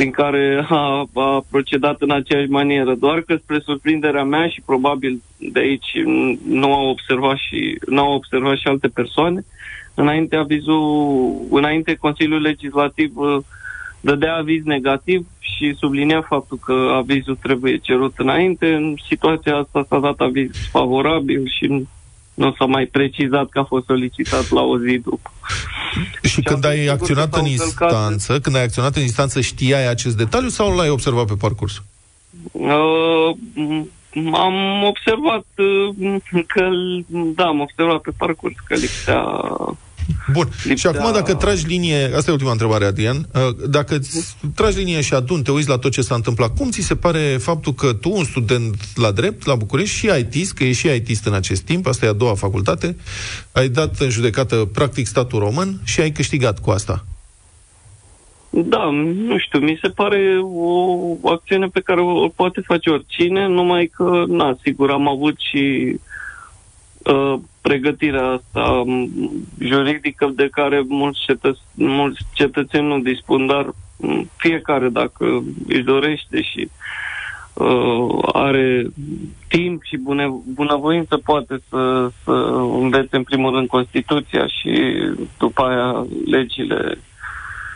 din care a, a procedat în aceeași manieră. Doar că, spre surprinderea mea și probabil de aici n- nu au observat și, nu au observat și alte persoane, înainte avizul, înainte Consiliul Legislativ uh, dădea aviz negativ și sublinia faptul că avizul trebuie cerut înainte. În situația asta s-a dat aviz favorabil și nu, nu s-a mai precizat că a fost solicitat la o zi după. Și când ai sigur acționat că în s-au încălcat- instanță, când ai acționat în instanță, știai acest detaliu sau l-ai observat pe parcurs? Uh, m- am observat uh, că, da, am observat pe parcurs că lipsea... Bun. Lipsea- Și acum dacă tragi linie, asta e ultima întrebare, Adrian, uh, dacă îți tragi linie și adun, te uiți la tot ce s-a întâmplat, cum ți se pare faptul că tu, un student la drept, la București, și ITist, că e și ITist în acest timp, asta e a doua facultate, ai dat în judecată practic statul român și ai câștigat cu asta? Da, nu știu, mi se pare o acțiune pe care o, o poate face oricine, numai că, na, sigur, am avut și uh, pregătirea asta m, juridică de care mulți, cetăț- mulți cetățeni nu dispun, dar m, fiecare, dacă își dorește și uh, are timp și bune, bunăvoință, poate să, să învețe în primul rând Constituția și după aia legile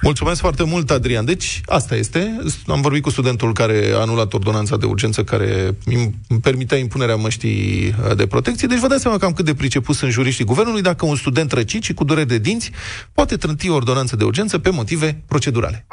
Mulțumesc foarte mult, Adrian. Deci, asta este. Am vorbit cu studentul care a anulat ordonanța de urgență care îmi îmi permitea impunerea măștii uh, de protecție. Deci vă dați seama cam cât de priceput sunt juriștii guvernului dacă un student răcit și cu dureri de dinți poate trânti o ordonanță de urgență pe motive procedurale.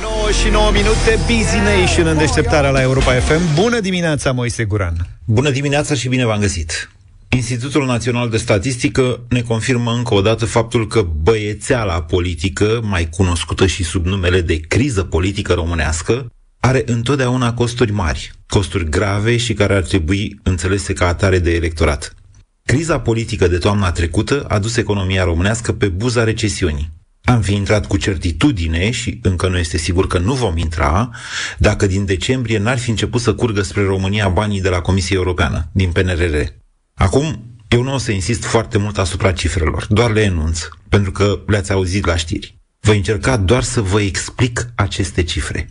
9 și 9 minute, Busy Nation în deșteptarea la Europa FM. Bună dimineața, Moise Guran! Bună dimineața și bine v-am găsit! Institutul Național de Statistică ne confirmă încă o dată faptul că băiețeala politică, mai cunoscută și sub numele de criză politică românească, are întotdeauna costuri mari, costuri grave și care ar trebui înțelese ca atare de electorat. Criza politică de toamna trecută a dus economia românească pe buza recesiunii. Am fi intrat cu certitudine și încă nu este sigur că nu vom intra dacă din decembrie n-ar fi început să curgă spre România banii de la Comisia Europeană, din PNRR. Acum, eu nu o să insist foarte mult asupra cifrelor, doar le enunț, pentru că le-ați auzit la știri. Voi încerca doar să vă explic aceste cifre.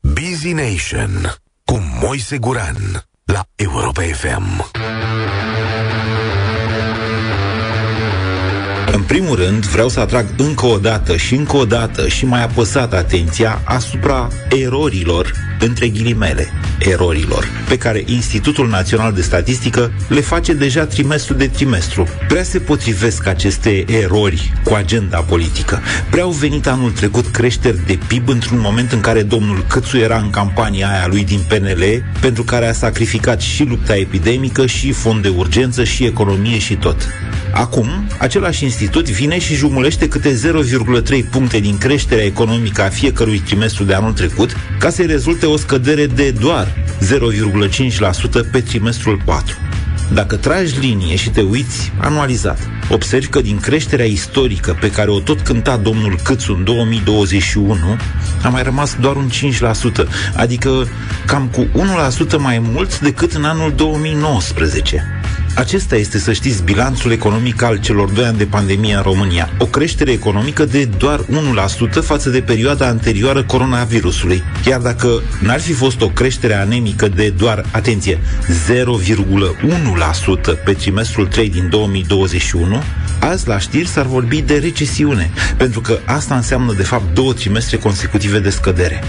Busy Nation cu Moise Guran la Europa FM. În primul rând, vreau să atrag încă o dată și încă o dată și mai apăsat atenția asupra erorilor, între ghilimele, erorilor, pe care Institutul Național de Statistică le face deja trimestru de trimestru. Prea se potrivesc aceste erori cu agenda politică. Prea au venit anul trecut creșteri de PIB într-un moment în care domnul Câțu era în campania aia lui din PNL, pentru care a sacrificat și lupta epidemică, și fond de urgență, și economie și tot. Acum, același institut vine și jumulește câte 0,3 puncte din creșterea economică a fiecărui trimestru de anul trecut, ca să-i rezulte o scădere de doar 0,5% pe trimestrul 4. Dacă tragi linie și te uiți anualizat, observi că din creșterea istorică pe care o tot cânta domnul Câțu în 2021, a mai rămas doar un 5%, adică cam cu 1% mai mult decât în anul 2019. Acesta este, să știți, bilanțul economic al celor doi ani de pandemie în România. O creștere economică de doar 1% față de perioada anterioară coronavirusului. Iar dacă n-ar fi fost o creștere anemică de doar, atenție, 0,1% pe trimestrul 3 din 2021, Azi la știri s-ar vorbi de recesiune, pentru că asta înseamnă de fapt două trimestre consecutive de scădere.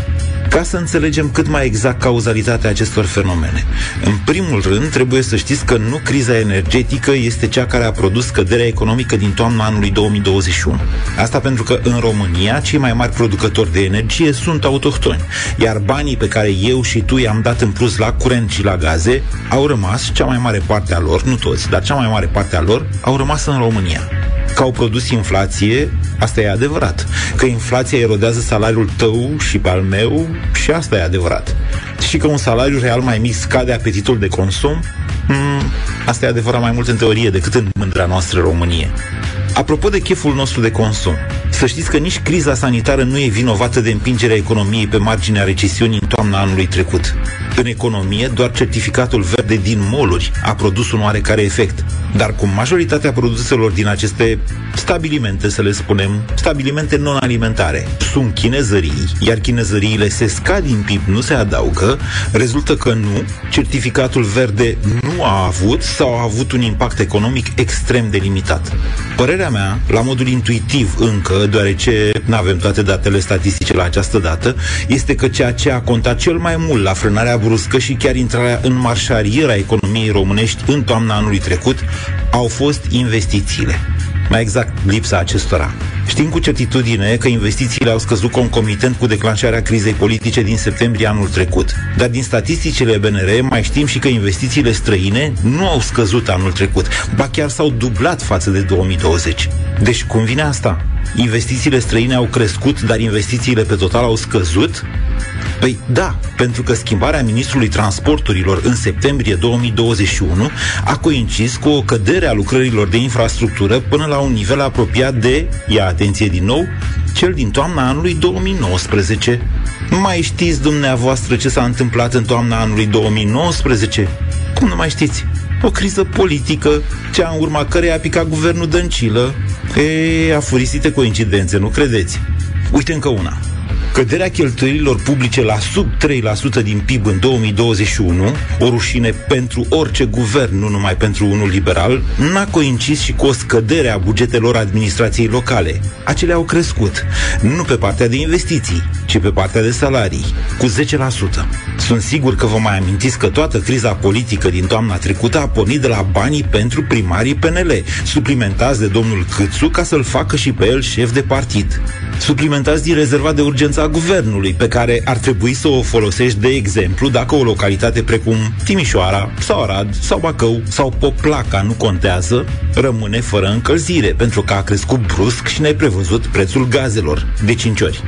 Ca să înțelegem cât mai exact cauzalitatea acestor fenomene. În primul rând, trebuie să știți că nu criza energetică este cea care a produs scăderea economică din toamna anului 2021. Asta pentru că în România cei mai mari producători de energie sunt autohtoni, iar banii pe care eu și tu i-am dat în plus la curent și la gaze au rămas, cea mai mare parte a lor, nu toți, dar cea mai mare parte a lor, au rămas în România că au produs inflație, asta e adevărat. Că inflația erodează salariul tău și pe al meu, și asta e adevărat. Și că un salariu real mai mic scade apetitul de consum, mm, asta e adevărat mai mult în teorie decât în mândra noastră Românie. Apropo de cheful nostru de consum, să știți că nici criza sanitară nu e vinovată de împingerea economiei pe marginea recesiunii în toamna anului trecut. În economie, doar certificatul verde din moluri a produs un oarecare efect. Dar cu majoritatea produselor din aceste stabilimente, să le spunem, stabilimente non-alimentare, sunt chinezării, iar chinezăriile se scad din PIB, nu se adaugă, rezultă că nu, certificatul verde nu a avut sau a avut un impact economic extrem de limitat. Părerea mea, la modul intuitiv încă, deoarece nu avem toate datele statistice la această dată, este că ceea ce a contat cel mai mult la frânarea bruscă și chiar intrarea în marșariera economiei românești în toamna anului trecut au fost investițiile. Mai exact, lipsa acestora. Știm cu certitudine că investițiile au scăzut concomitent cu declanșarea crizei politice din septembrie anul trecut. Dar din statisticile BNR mai știm și că investițiile străine nu au scăzut anul trecut, ba chiar s-au dublat față de 2020. Deci cum vine asta? Investițiile străine au crescut, dar investițiile pe total au scăzut? Păi da, pentru că schimbarea ministrului transporturilor în septembrie 2021 a coincis cu o cădere a lucrărilor de infrastructură până la un nivel apropiat de, ia atenție din nou, cel din toamna anului 2019. Mai știți dumneavoastră ce s-a întâmplat în toamna anului 2019? Cum nu mai știți? O criză politică, cea în urma căreia a picat guvernul Dăncilă. E, afurisite coincidențe, nu credeți? Uite încă una. Căderea cheltuielilor publice la sub 3% din PIB în 2021, o rușine pentru orice guvern, nu numai pentru unul liberal, n-a coincis și cu o scădere a bugetelor administrației locale. Acelea au crescut, nu pe partea de investiții, ci pe partea de salarii, cu 10%. Sunt sigur că vă mai amintiți că toată criza politică din toamna trecută a pornit de la banii pentru primarii PNL, suplimentați de domnul Câțu ca să-l facă și pe el șef de partid. Suplimentați din rezerva de urgență a guvernului, pe care ar trebui să o folosești de exemplu dacă o localitate precum Timișoara, sau Arad, sau Bacău, sau Poplaca nu contează, rămâne fără încălzire, pentru că a crescut brusc și neprevăzut prețul gazelor, de 5 ori.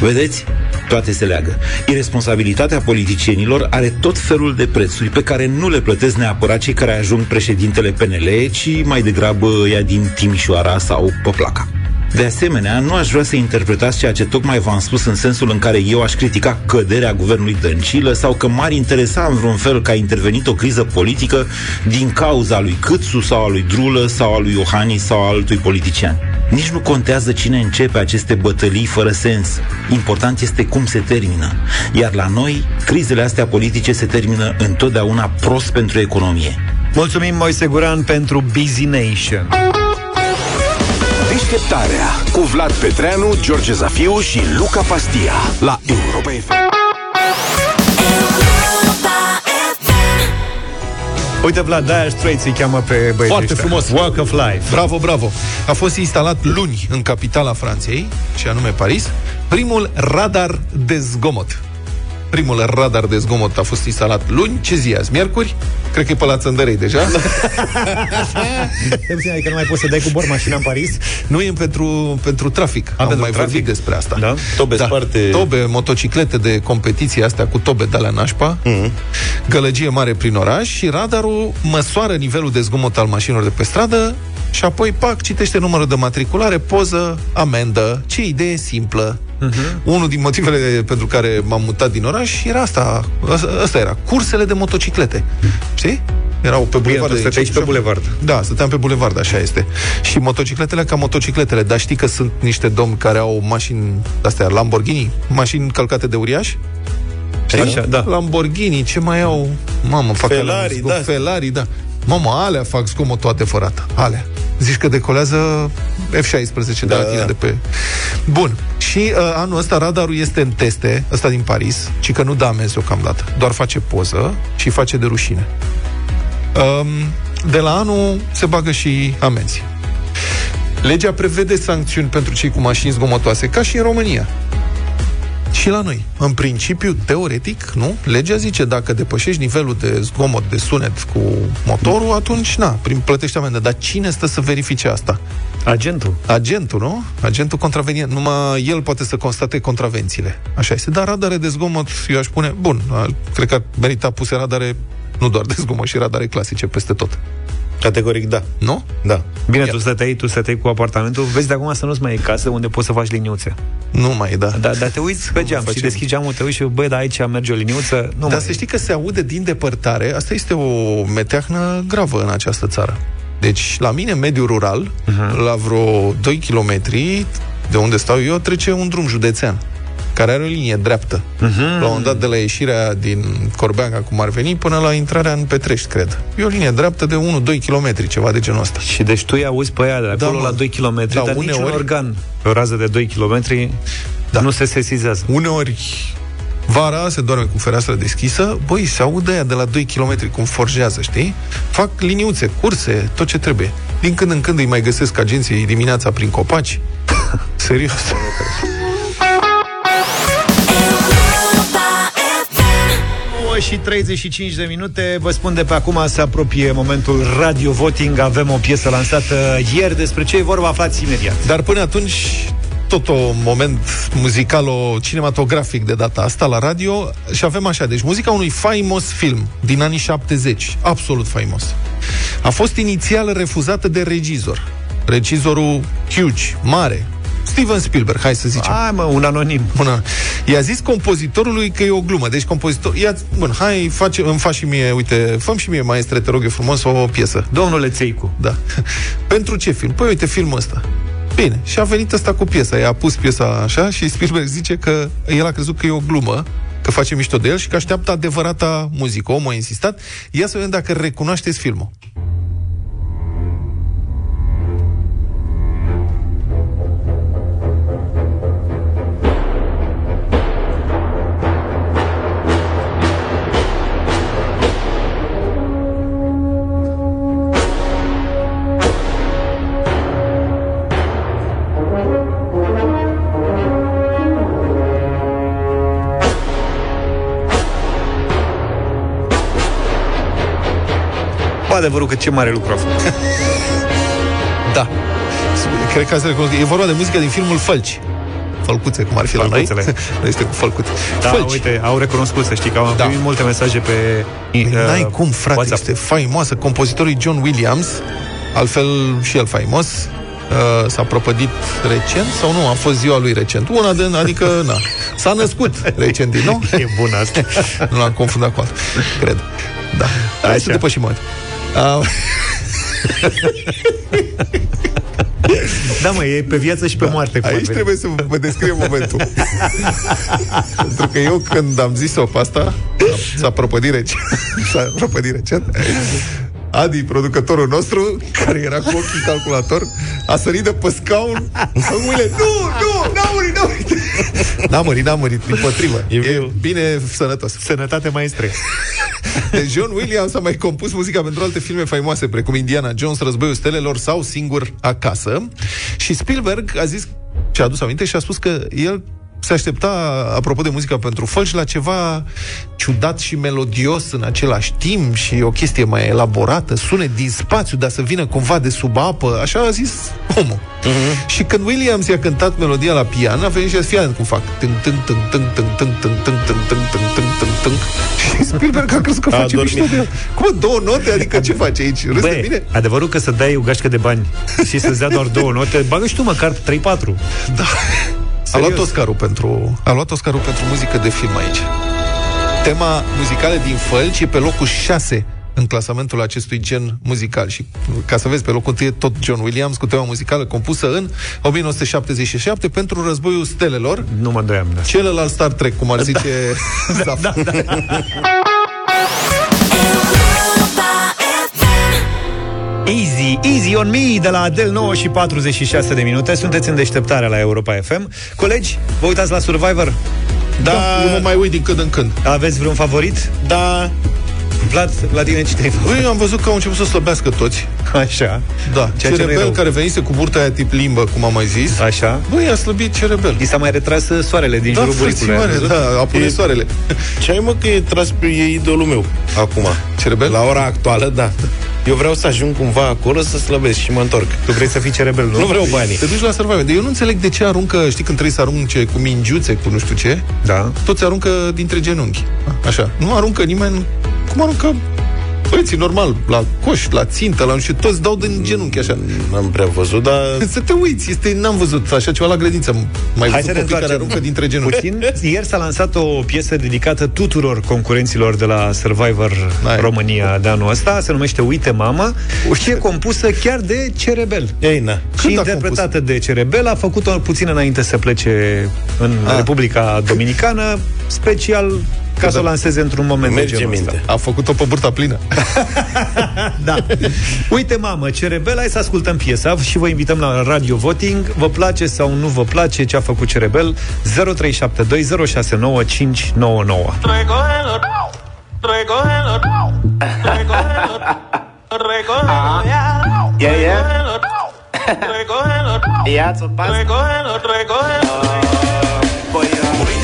Vedeți? Toate se leagă. Irresponsabilitatea politicienilor are tot felul de prețuri pe care nu le plătesc neapărat cei care ajung președintele PNL, ci mai degrabă ea din Timișoara sau Poplaca. De asemenea, nu aș vrea să interpretați ceea ce tocmai v-am spus în sensul în care eu aș critica căderea guvernului Dăncilă sau că m-ar interesa în vreun fel că a intervenit o criză politică din cauza lui Câțu sau a lui Drulă sau a lui Iohannis sau a altui politician. Nici nu contează cine începe aceste bătălii fără sens. Important este cum se termină. Iar la noi, crizele astea politice se termină întotdeauna prost pentru economie. Mulțumim, Moise Guran, pentru Busy Nation. Deșteptarea cu Vlad Petreanu, George Zafiu și Luca Pastia la Europa FM. Uite, Vlad, Dire Straits îi cheamă pe băieții Foarte ăștia. frumos. Walk of Life. Bravo, bravo. A fost instalat luni în capitala Franței, și anume Paris, primul radar de zgomot. Primul radar de zgomot a fost instalat luni. Ce zi e azi? Miercuri? Cred că e pe la Țăndărei deja. Te puțin, adică nu mai poți să dai cu bor mașina în Paris? Nu e pentru, pentru trafic. Am pentru mai trafic? vorbit despre asta. Da? Tobe sparte. Tobe, motociclete de competiție astea cu tobe de la nașpa, Mhm. gălăgie mare prin oraș și radarul măsoară nivelul de zgomot al mașinilor de pe stradă și apoi, pac, citește numărul de matriculare, poză, amendă. Ce idee simplă. Mhm. Unul din motivele pentru care m-am mutat din oraș era asta. Asta era. Cursele de motociclete. Știi? Erau pe bulevard. tu stăteai și pe bulevard. Da, stăteam pe bulevard, așa este. Și motocicletele ca motocicletele, dar știi că sunt niște domni care au mașini astea, Lamborghini, mașini călcate de uriași? Știi? Așa, da. Lamborghini, ce mai au? Mamă, fac Ferrari, alea, da. Ferrari, da. Mamă, alea fac zgomot toate fără Alea. Zici că decolează F-16 de Da, la da, tine da. de pe... Bun. Și uh, anul ăsta radarul este în teste, ăsta din Paris, ci că nu dă amenzi deocamdată. Doar face poză și face de rușine. Um, de la anul se bagă și amenzi. Legea prevede sancțiuni pentru cei cu mașini zgomotoase, ca și în România. Și la noi. În principiu, teoretic, nu? Legea zice, dacă depășești nivelul de zgomot, de sunet cu motorul, atunci, na, prin plătești amendă. Dar cine stă să verifice asta? Agentul. Agentul, nu? Agentul contravenient. Numai el poate să constate contravențiile. Așa este. Dar radare de zgomot, eu aș spune, bun, a- cred că ar merita puse radare nu doar de zgomot, și radare clasice peste tot. Categoric da. Nu? Da. Bine, tu stăteai, tu stăteai cu apartamentul, vezi de acum să nu-ți mai e casă unde poți să faci liniuțe. Nu mai e, da. Da, dar te uiți pe geam și facem. deschizi geamul, te uiți și băi, da, aici merge o liniuță. Nu Dar mai să e. știi că se aude din depărtare, asta este o meteahnă gravă în această țară. Deci, la mine, în mediul rural, Mhm. la vreo 2 km de unde stau eu, trece un drum județean care are o linie dreaptă. Mhm. La un moment dat, de la ieșirea din Corbeanga, cum ar veni, până la intrarea în Petrești, cred. E o linie dreaptă de 1-2 km, ceva de genul ăsta. Și deci tu îi auzi pe aia de acolo mă. la 2 km, Da, dar niciun uneori- organ pe o rază de 2 km Da. nu se sesizează. Uneori, vara se doarme cu fereastra deschisă, băi, se aude aia de la 2 km cum forjează, știi? Fac liniuțe, curse, tot ce trebuie. Din când în când îi mai găsesc agenții dimineața prin copaci. Serios. 9 și 35 de minute. Vă spun de pe acum se apropie momentul Radio Voting. Avem o piesă lansată ieri Despre ce e vorba. Aflați imediat. Dar până atunci, tot un moment muzicalo-cinematografic de data asta la radio. Și avem așa, deci muzica unui faimos film din anii 70, absolut faimos. A fost inițial refuzată de regizor. Regizorul huge, mare, Steven Spielberg, hai să zicem. Hai mă, un anonim. Una. I-a zis compozitorului că e o glumă. Deci compozitor... Ia, bun, hai, face, îmi faci și mie, uite, făm și mie, maestre, te rog eu frumos, o piesă. Domnule Țeicu. Da. Pentru ce film? Păi uite filmul ăsta. Bine, și a venit ăsta cu piesa, i-a pus piesa așa și Spielberg zice că el a crezut că e o glumă, că face mișto de el și că așteaptă adevărata muzică. Omul a insistat. Ia să vedem dacă recunoașteți filmul. Adevărul că ce mare lucru a făcut. Da. Cred că ați recunoscut. E vorba de muzică din filmul Fălci. Fălcuțe, cum ar fi la noi. Fălcuțele. Noi este cu fălcuțe. Da, Fălci. uite, au recunoscut, să știi că am Da. primit multe mesaje pe Păi uh, N-ai cum, frate, WhatsApp. este faimoasă. Compozitorul John Williams, altfel și el faimos, uh, s-a prăpădit recent sau nu? A fost ziua lui recent. Una de, adică, na. S-a născut recent din nou. E bun asta. nu l-am confundat cu altul, cred. Da. Hai Așa. să depășim momentul. Uh, Da, mă, e pe viață și pe moarte. cum ar Aici veni. trebuie să vă descriu momentul. Pentru că eu când am zis-o pe asta, s-a prăpădit recent. S-a prăpădit recent. Adi, producătorul nostru, care era cu ochii în calculator, a sărit de pe scaun. Mâine, nu, nu, n-a murit, n-a murit. N-a murit, n-a murit, din potrivă. E, e bine sănătos. Sănătate maestre. Deci John Williams a mai compus muzica pentru alte filme faimoase, precum Indiana Jones, Războiul Stelelor sau Singur acasă. Și Spielberg a zis, și-a adus aminte și a spus că el se aștepta, apropo de muzica pentru fălci, la ceva ciudat și melodios în același timp și o chestie mai elaborată, sune din spațiu, dar să vină cumva de sub apă, așa a zis omul. Uh-huh. Și când Williams i-a cântat melodia la pian, a venit și a zis, fii cum fac. Și Spielberg a crezut că face mișto de Cum, două note? Adică ce faci aici? Râzi de mine? Adevărul că să dai o gașcă de bani și să-ți dea doar două note, bagă și tu măcar 3-4. Da. A luat Oscarul pentru, a luat Oscarul pentru muzică de film aici. Tema muzicală din Fălci e pe locul 6 în clasamentul acestui gen muzical. Și ca să vezi, pe locul întâi e tot John Williams cu tema muzicală compusă în 1977 pentru Războiul Stelelor. Nu mă îndoiam, da. Celălalt Star Trek, cum ar zice da. da, da. Easy, Easy on Me de la Adel 9 și 46 de minute. Sunteți în deșteptarea la Europa FM. Colegi, vă uitați la Survivor? Da, eu mă mai uit din când în când. Aveți vreun favorit? Da. Vlad, la tine ce te-ai făcut? Băi, am văzut că au început să slăbească toți. Așa. Da, Ceea ce nu e Cerebel rău. care venise cu burta aia tip limbă, cum am mai zis. Așa. Băi, a slăbit Cerebel. I s-a mai retras uh, soarele din Da, jurul buricului. ai frățioare, văzut? da, a pune E- soarele. Ce ai mă că e tras pe e idolul meu acum? Cerebel? La ora actuală, da. Eu vreau să ajung cumva acolo să slăbesc și mă întorc. Tu vrei să fii cerebel, nu? Nu vreau banii. Te duci la Survivor. De eu nu înțeleg de ce aruncă, știi când trebuie să arunce cu mingiuțe, cu nu știu ce, Da. toți aruncă dintre genunchi. Așa. Nu aruncă nimeni, cum aruncă băieții normal, la coș, la țintă, la nu știu, toți dau din genunchi așa. N-am prea văzut, dar... Să te uiți, este, n-am văzut așa ceva la grădință. Mai Hai văzut să ne copii care întoarcem aruncă dintre genunchi. puțin. Ieri s-a lansat o piesă dedicată tuturor concurenților de la Survivor Hai. România de anul ăsta. Se numește Uite Mama și e compusă chiar de Cerebel. Ei, na. Și Când a interpretată de Cerebel, a făcut-o puțin înainte să plece în Ah. Republica Dominicană, special ca să o lanseze într-un moment Merge de genul ăsta. minte. A făcut-o pe burta plină. Da. Uite, mamă, Cerebel, hai să ascultăm piesa și vă invităm la Radio Voting. Vă place sau nu vă place ce a făcut Cerebel? 0372069599. Recógelo, recógelo, recógelo, recógelo, ya. Yeah, yeah. Recógelo, recógelo, Ia ți-o pas. recógelo, recógelo.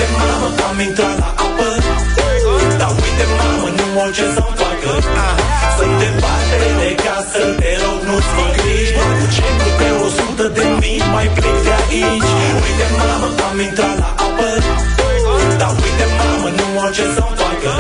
Uite mamă, am intrat la apă. Dar uite mamă, nu am ce să-mi facă. Sunt departe de casă, te rog nu-ți fă griji. Cu ce cu pe o sută de mii mai plec de aici. Uite mamă, am intrat la apă. Dar uite mamă, nu am ce să-mi facă.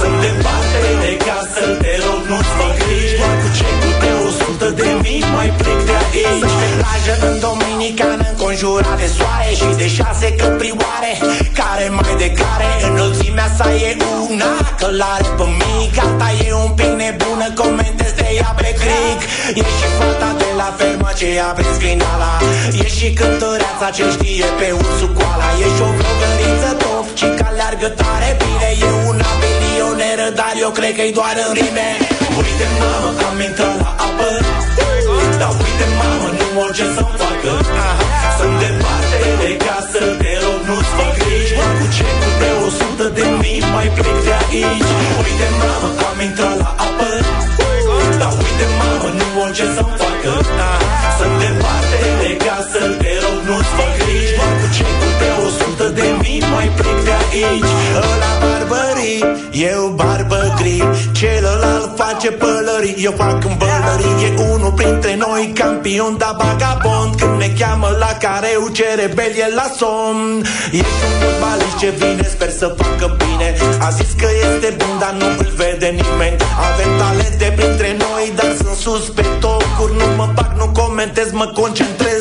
Sunt departe de casă, te rog nu-ți fă griji. Cu ce cu pe o sută de mii mai plec de aici. Sunt pe plajă în Dominicană Înconjurat de soare și de șase căprioare Care mai de care înălțimea sa e una. Călare pe mic, alta e un pic nebună Comentez de ea pe cric. E și fata de la fermă ce a prins crinala E și cântăreața ce știe pe ursul coala. E și o vlogăriță top, ci ca leargă tare bine E una milioneră, dar eu cred că-i doar în rime. Uite mamă, am intrat la apă dar uite mamă, nu am ce să-mi facă. Sunt departe de casă, te rog nu-ți fă griji. Cu ce cu pe o sută de mii mai plec de aici? Uite mamă, am intrat la apă. Dar uite mamă, nu am ce să-mi facă. Sunt departe de casă, te rog nu-ți fă griji. Cu ce cu pe o sută de mii mai plec de aici? Ăla barbării, eu barbă gri Celălalt face pălării, eu fac îmbălării E unul printre noi campion, da vagabond. Când ne cheamă la careu, ce rebel e la somn. Ești un fotbalist ce vine, sper să facă bine. A zis că este bun, dar nu îl vede nimeni. Avem talente printre noi, dar sunt sus pe tocuri Nu mă bag, nu comentez, mă concentrez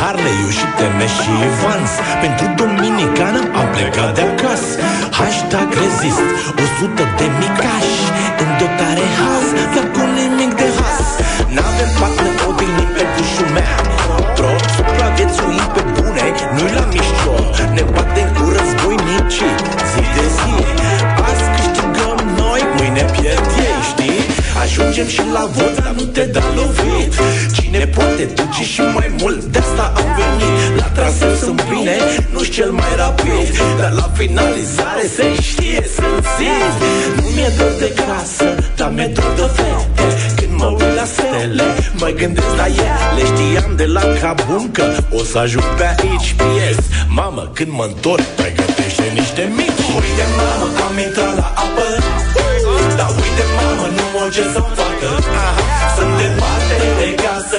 Harley-ul și Teme și Vans Pentru Dominicană am plecat de acasă. Hashtag rezist, 100 de micași. În dotare has, dar cu nimic de has N-avem partner odihnit pentru șumea Pro, supraviețuim pe bune, nu-i la mișto. Ne batem cu războinicii, zi de zi Azi câștigăm noi, mâine pierd ei, știi? Ajungem și la vot, dar nu te da lovit Cine poate duce și mai mult, de asta am venit. La traseu sunt bine, nu știu cel mai rapid Dar la finalizare se știe, sunt țin Nu mi-e dor de casă, dar mi-e dor de fete. Când mă uit la stele, mă gândesc la ele. Știam de la Cabum că o să ajung pe aici Pies, mamă, când mă întorc, pregătește niște mici. Uite mamă, am intrat la apă. Dar uite mamă, nu am ce să-mi facă. Sunt departe de casă,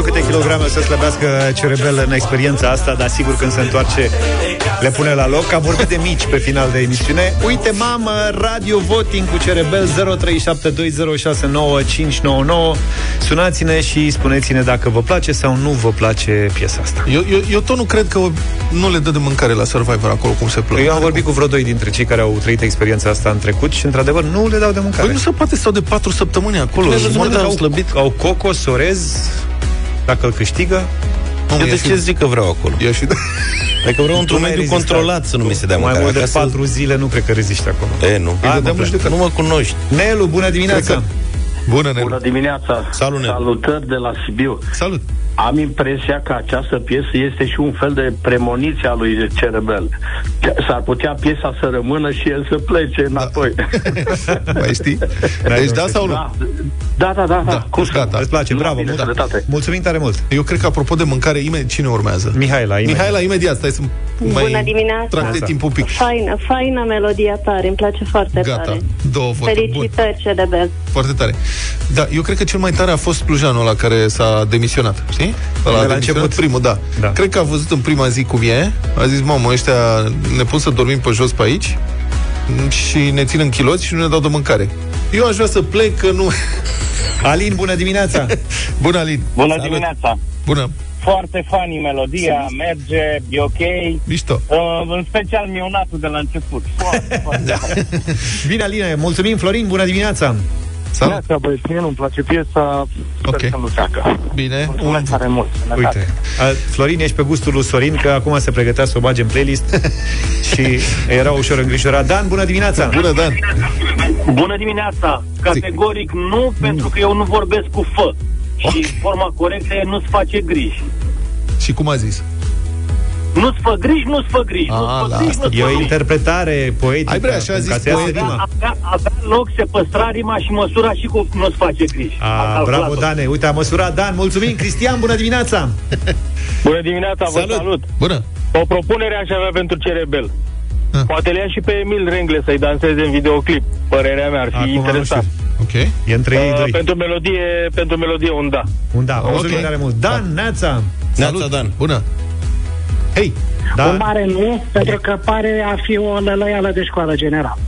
știu câte kilograme o să slăbească Cerebel în experiența asta, dar sigur când se întoarce le pune la loc. Am vorbit de mici pe final de emisiune. Uite, mamă, radio voting cu Cerebel 0372069599. Sunați-ne și spuneți-ne dacă vă place sau nu vă place piesa asta. Eu, eu, eu tot nu cred că nu le dă de mâncare la Survivor acolo cum se plăcă. Eu am vorbit cu vreo doi dintre cei care au trăit experiența asta în trecut și, într-adevăr, nu le dau de mâncare. Păi nu se poate stau de patru săptămâni acolo. Cine și văzut mănâncă că au, slăbit. au Coco, Sorez, dacă îl câștigă. Eu de ce zic că vreau acolo? Eu și Adică vreau într-un Nu mai mediu rezistat. controlat să nu mi se dea Mai mâncare. mult de Acasă- patru zile nu cred că reziști acolo. E, nu. A, Îi dădeam nu nu știu că nu mă cunoști. Nelu, bună dimineața! Bună, Bună dimineața! Salut, Nelu. Salutări de la Sibiu! Salut! Am impresia că această piesă este și un fel de premoniție a lui Cerebel. S-ar putea piesa să rămână și el să plece înapoi. Mai știi? Deci da sau nu? Da, da, da, da. da. Cum gata. Îți place, bravo, bine, mult. sănătate. Mulțumim tare mult. Eu cred că apropo de mâncare, imediat cine urmează? Mihaela, imediat. Mihaela, imediat, stai să mai Bună dimineața! tracte timpul un pic. Faină, faină melodia tare, îmi place foarte Gata, tare. două voturi. Bun. Felicitări, Cedebel. Foarte tare. Da, eu cred că cel mai tare a fost Plujanul ăla care s-a demisionat, știi? Ăla a De la demisionat început. primul, da. Da. Cred că a văzut în prima zi cum e, a zis, mamă, ăștia ne pun să dormim pe jos pe aici și ne țin în chiloți și nu ne dau de mâncare. Eu aș vrea să plec, că nu... Alin, bună dimineața! Bună, Alin! Bună Salut. dimineața! Bună! Foarte funny melodia, merge, e ok. Mișto. Uh, în special mionatul de la început. Foarte, foarte funny. Bine, Aline, mulțumim, Florin, bună dimineața! Salut! Neața, băieți, mie nu-mi place piesa, sper Ok. să nu treacă. Bine. Mulțumesc tare mult. sănătate. Uite, a, Florin, ești pe gustul lui Sorin, că acum se pregătea să o bage în playlist și era ușor îngrijorat. Dan, bună dimineața! Bună, Dan! Bună dimineața! Categoric nu, pentru că eu nu vorbesc cu fă. Și forma corectă e nu-ți face griji. Și cum a zis? Nu-ți fă griji, nu-ți fă griji. A, nu-ți la fă griji, asta. nu-ți E fă o griji. interpretare poetică. Ai vrea, așa a în zis care se iasă poetul. rima. Avea, avea loc, se păstra rima și măsura și cu nu-ți face griji. A A, calculat-o. bravo, Dane. Uite, a măsurat Dan. Mulțumim, Cristian, bună dimineața! Bună dimineața, vă Salut. salut! Bună! O propunere aș avea pentru Cerebel. Ah. Poate le ia și pe Emil Rengle să-i danseze în videoclip. Părerea mea ar fi Acum nu interesant. Ok. E între ei Uh, doi. pentru melodie, pentru melodie un da. Un da, mulțumim Ok. tare mult. Dan, Neața! Neața, Dan. Bună! Hei! Da, Un mare nu, pentru că pare a fi o lălăială de școală generală.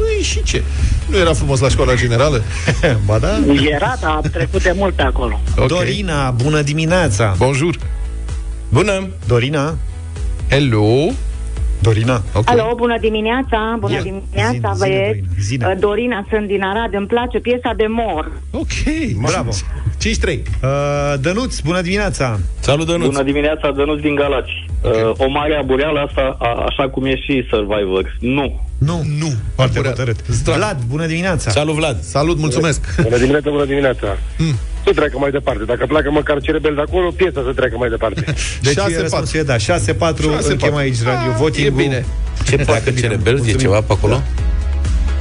Păi și ce? Nu era frumos la școala generală? ba da. Era, dar am trecut de mult pe acolo. Ok. Dorina, bună dimineața! Bonjour! Bună! Dorina? Hello! Dorina? Ok. Alo, bună dimineața, bună Ia, dimineața, zine, băieți. zine, Dorina, zine. Uh, Dorina, sunt din Arad, îmi place piesa de mor. Ok, Bravo. 5-3. Uh, Dănuț, bună dimineața! Salut, Dănuț! Bună dimineața, Dănuț din Galați. Ok. Uh, o mare abureală asta, a, așa cum e și Survivor. Nu. Nu, Nu. foarte Apurat. hotărât. Zdrav. Vlad, bună dimineața! Salut, Vlad! Salut, mulțumesc! Bună dimineața, bună dimineața. Hmm. Să treacă mai departe. Dacă pleacă măcar cerebel de acolo, piesa să treacă mai departe. Deci 6-4. răspunsul e da, 6-4, 6-4. închem aici radio Ah, voting e bine. Ce pleacă bine, Cerebel? E mulțumim. ceva pe acolo?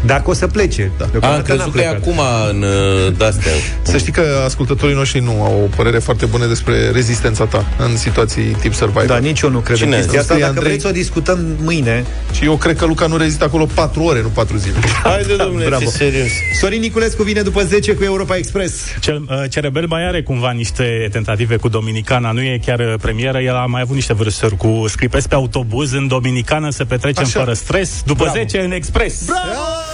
Dacă o să plece. Da. A, Deocamdată am crezut n-a că e plecat. acum în uh, de-astea. Să știi că ascultătorii noștri nu au o părere foarte bună despre rezistența ta în situații tip survival. Da, nici eu nu cred Cine? în chestia asta. Scrie Dacă Andrei. vreți să o discutăm mâine, Și eu cred că Luca nu rezistă acolo 4 ore, nu 4 zile. Haide, domnule, bravo. fi serios. Sorin Niculescu vine după 10 cu Europa Express. Cel, uh, Cerebel mai are cumva niște tentative cu Dominicana, nu e chiar uh, premieră, el a mai avut niște vârsuri cu scripesc pe autobuz în Dominicană să petrecem Așa. fără stres, după Bravo. 10 în expres.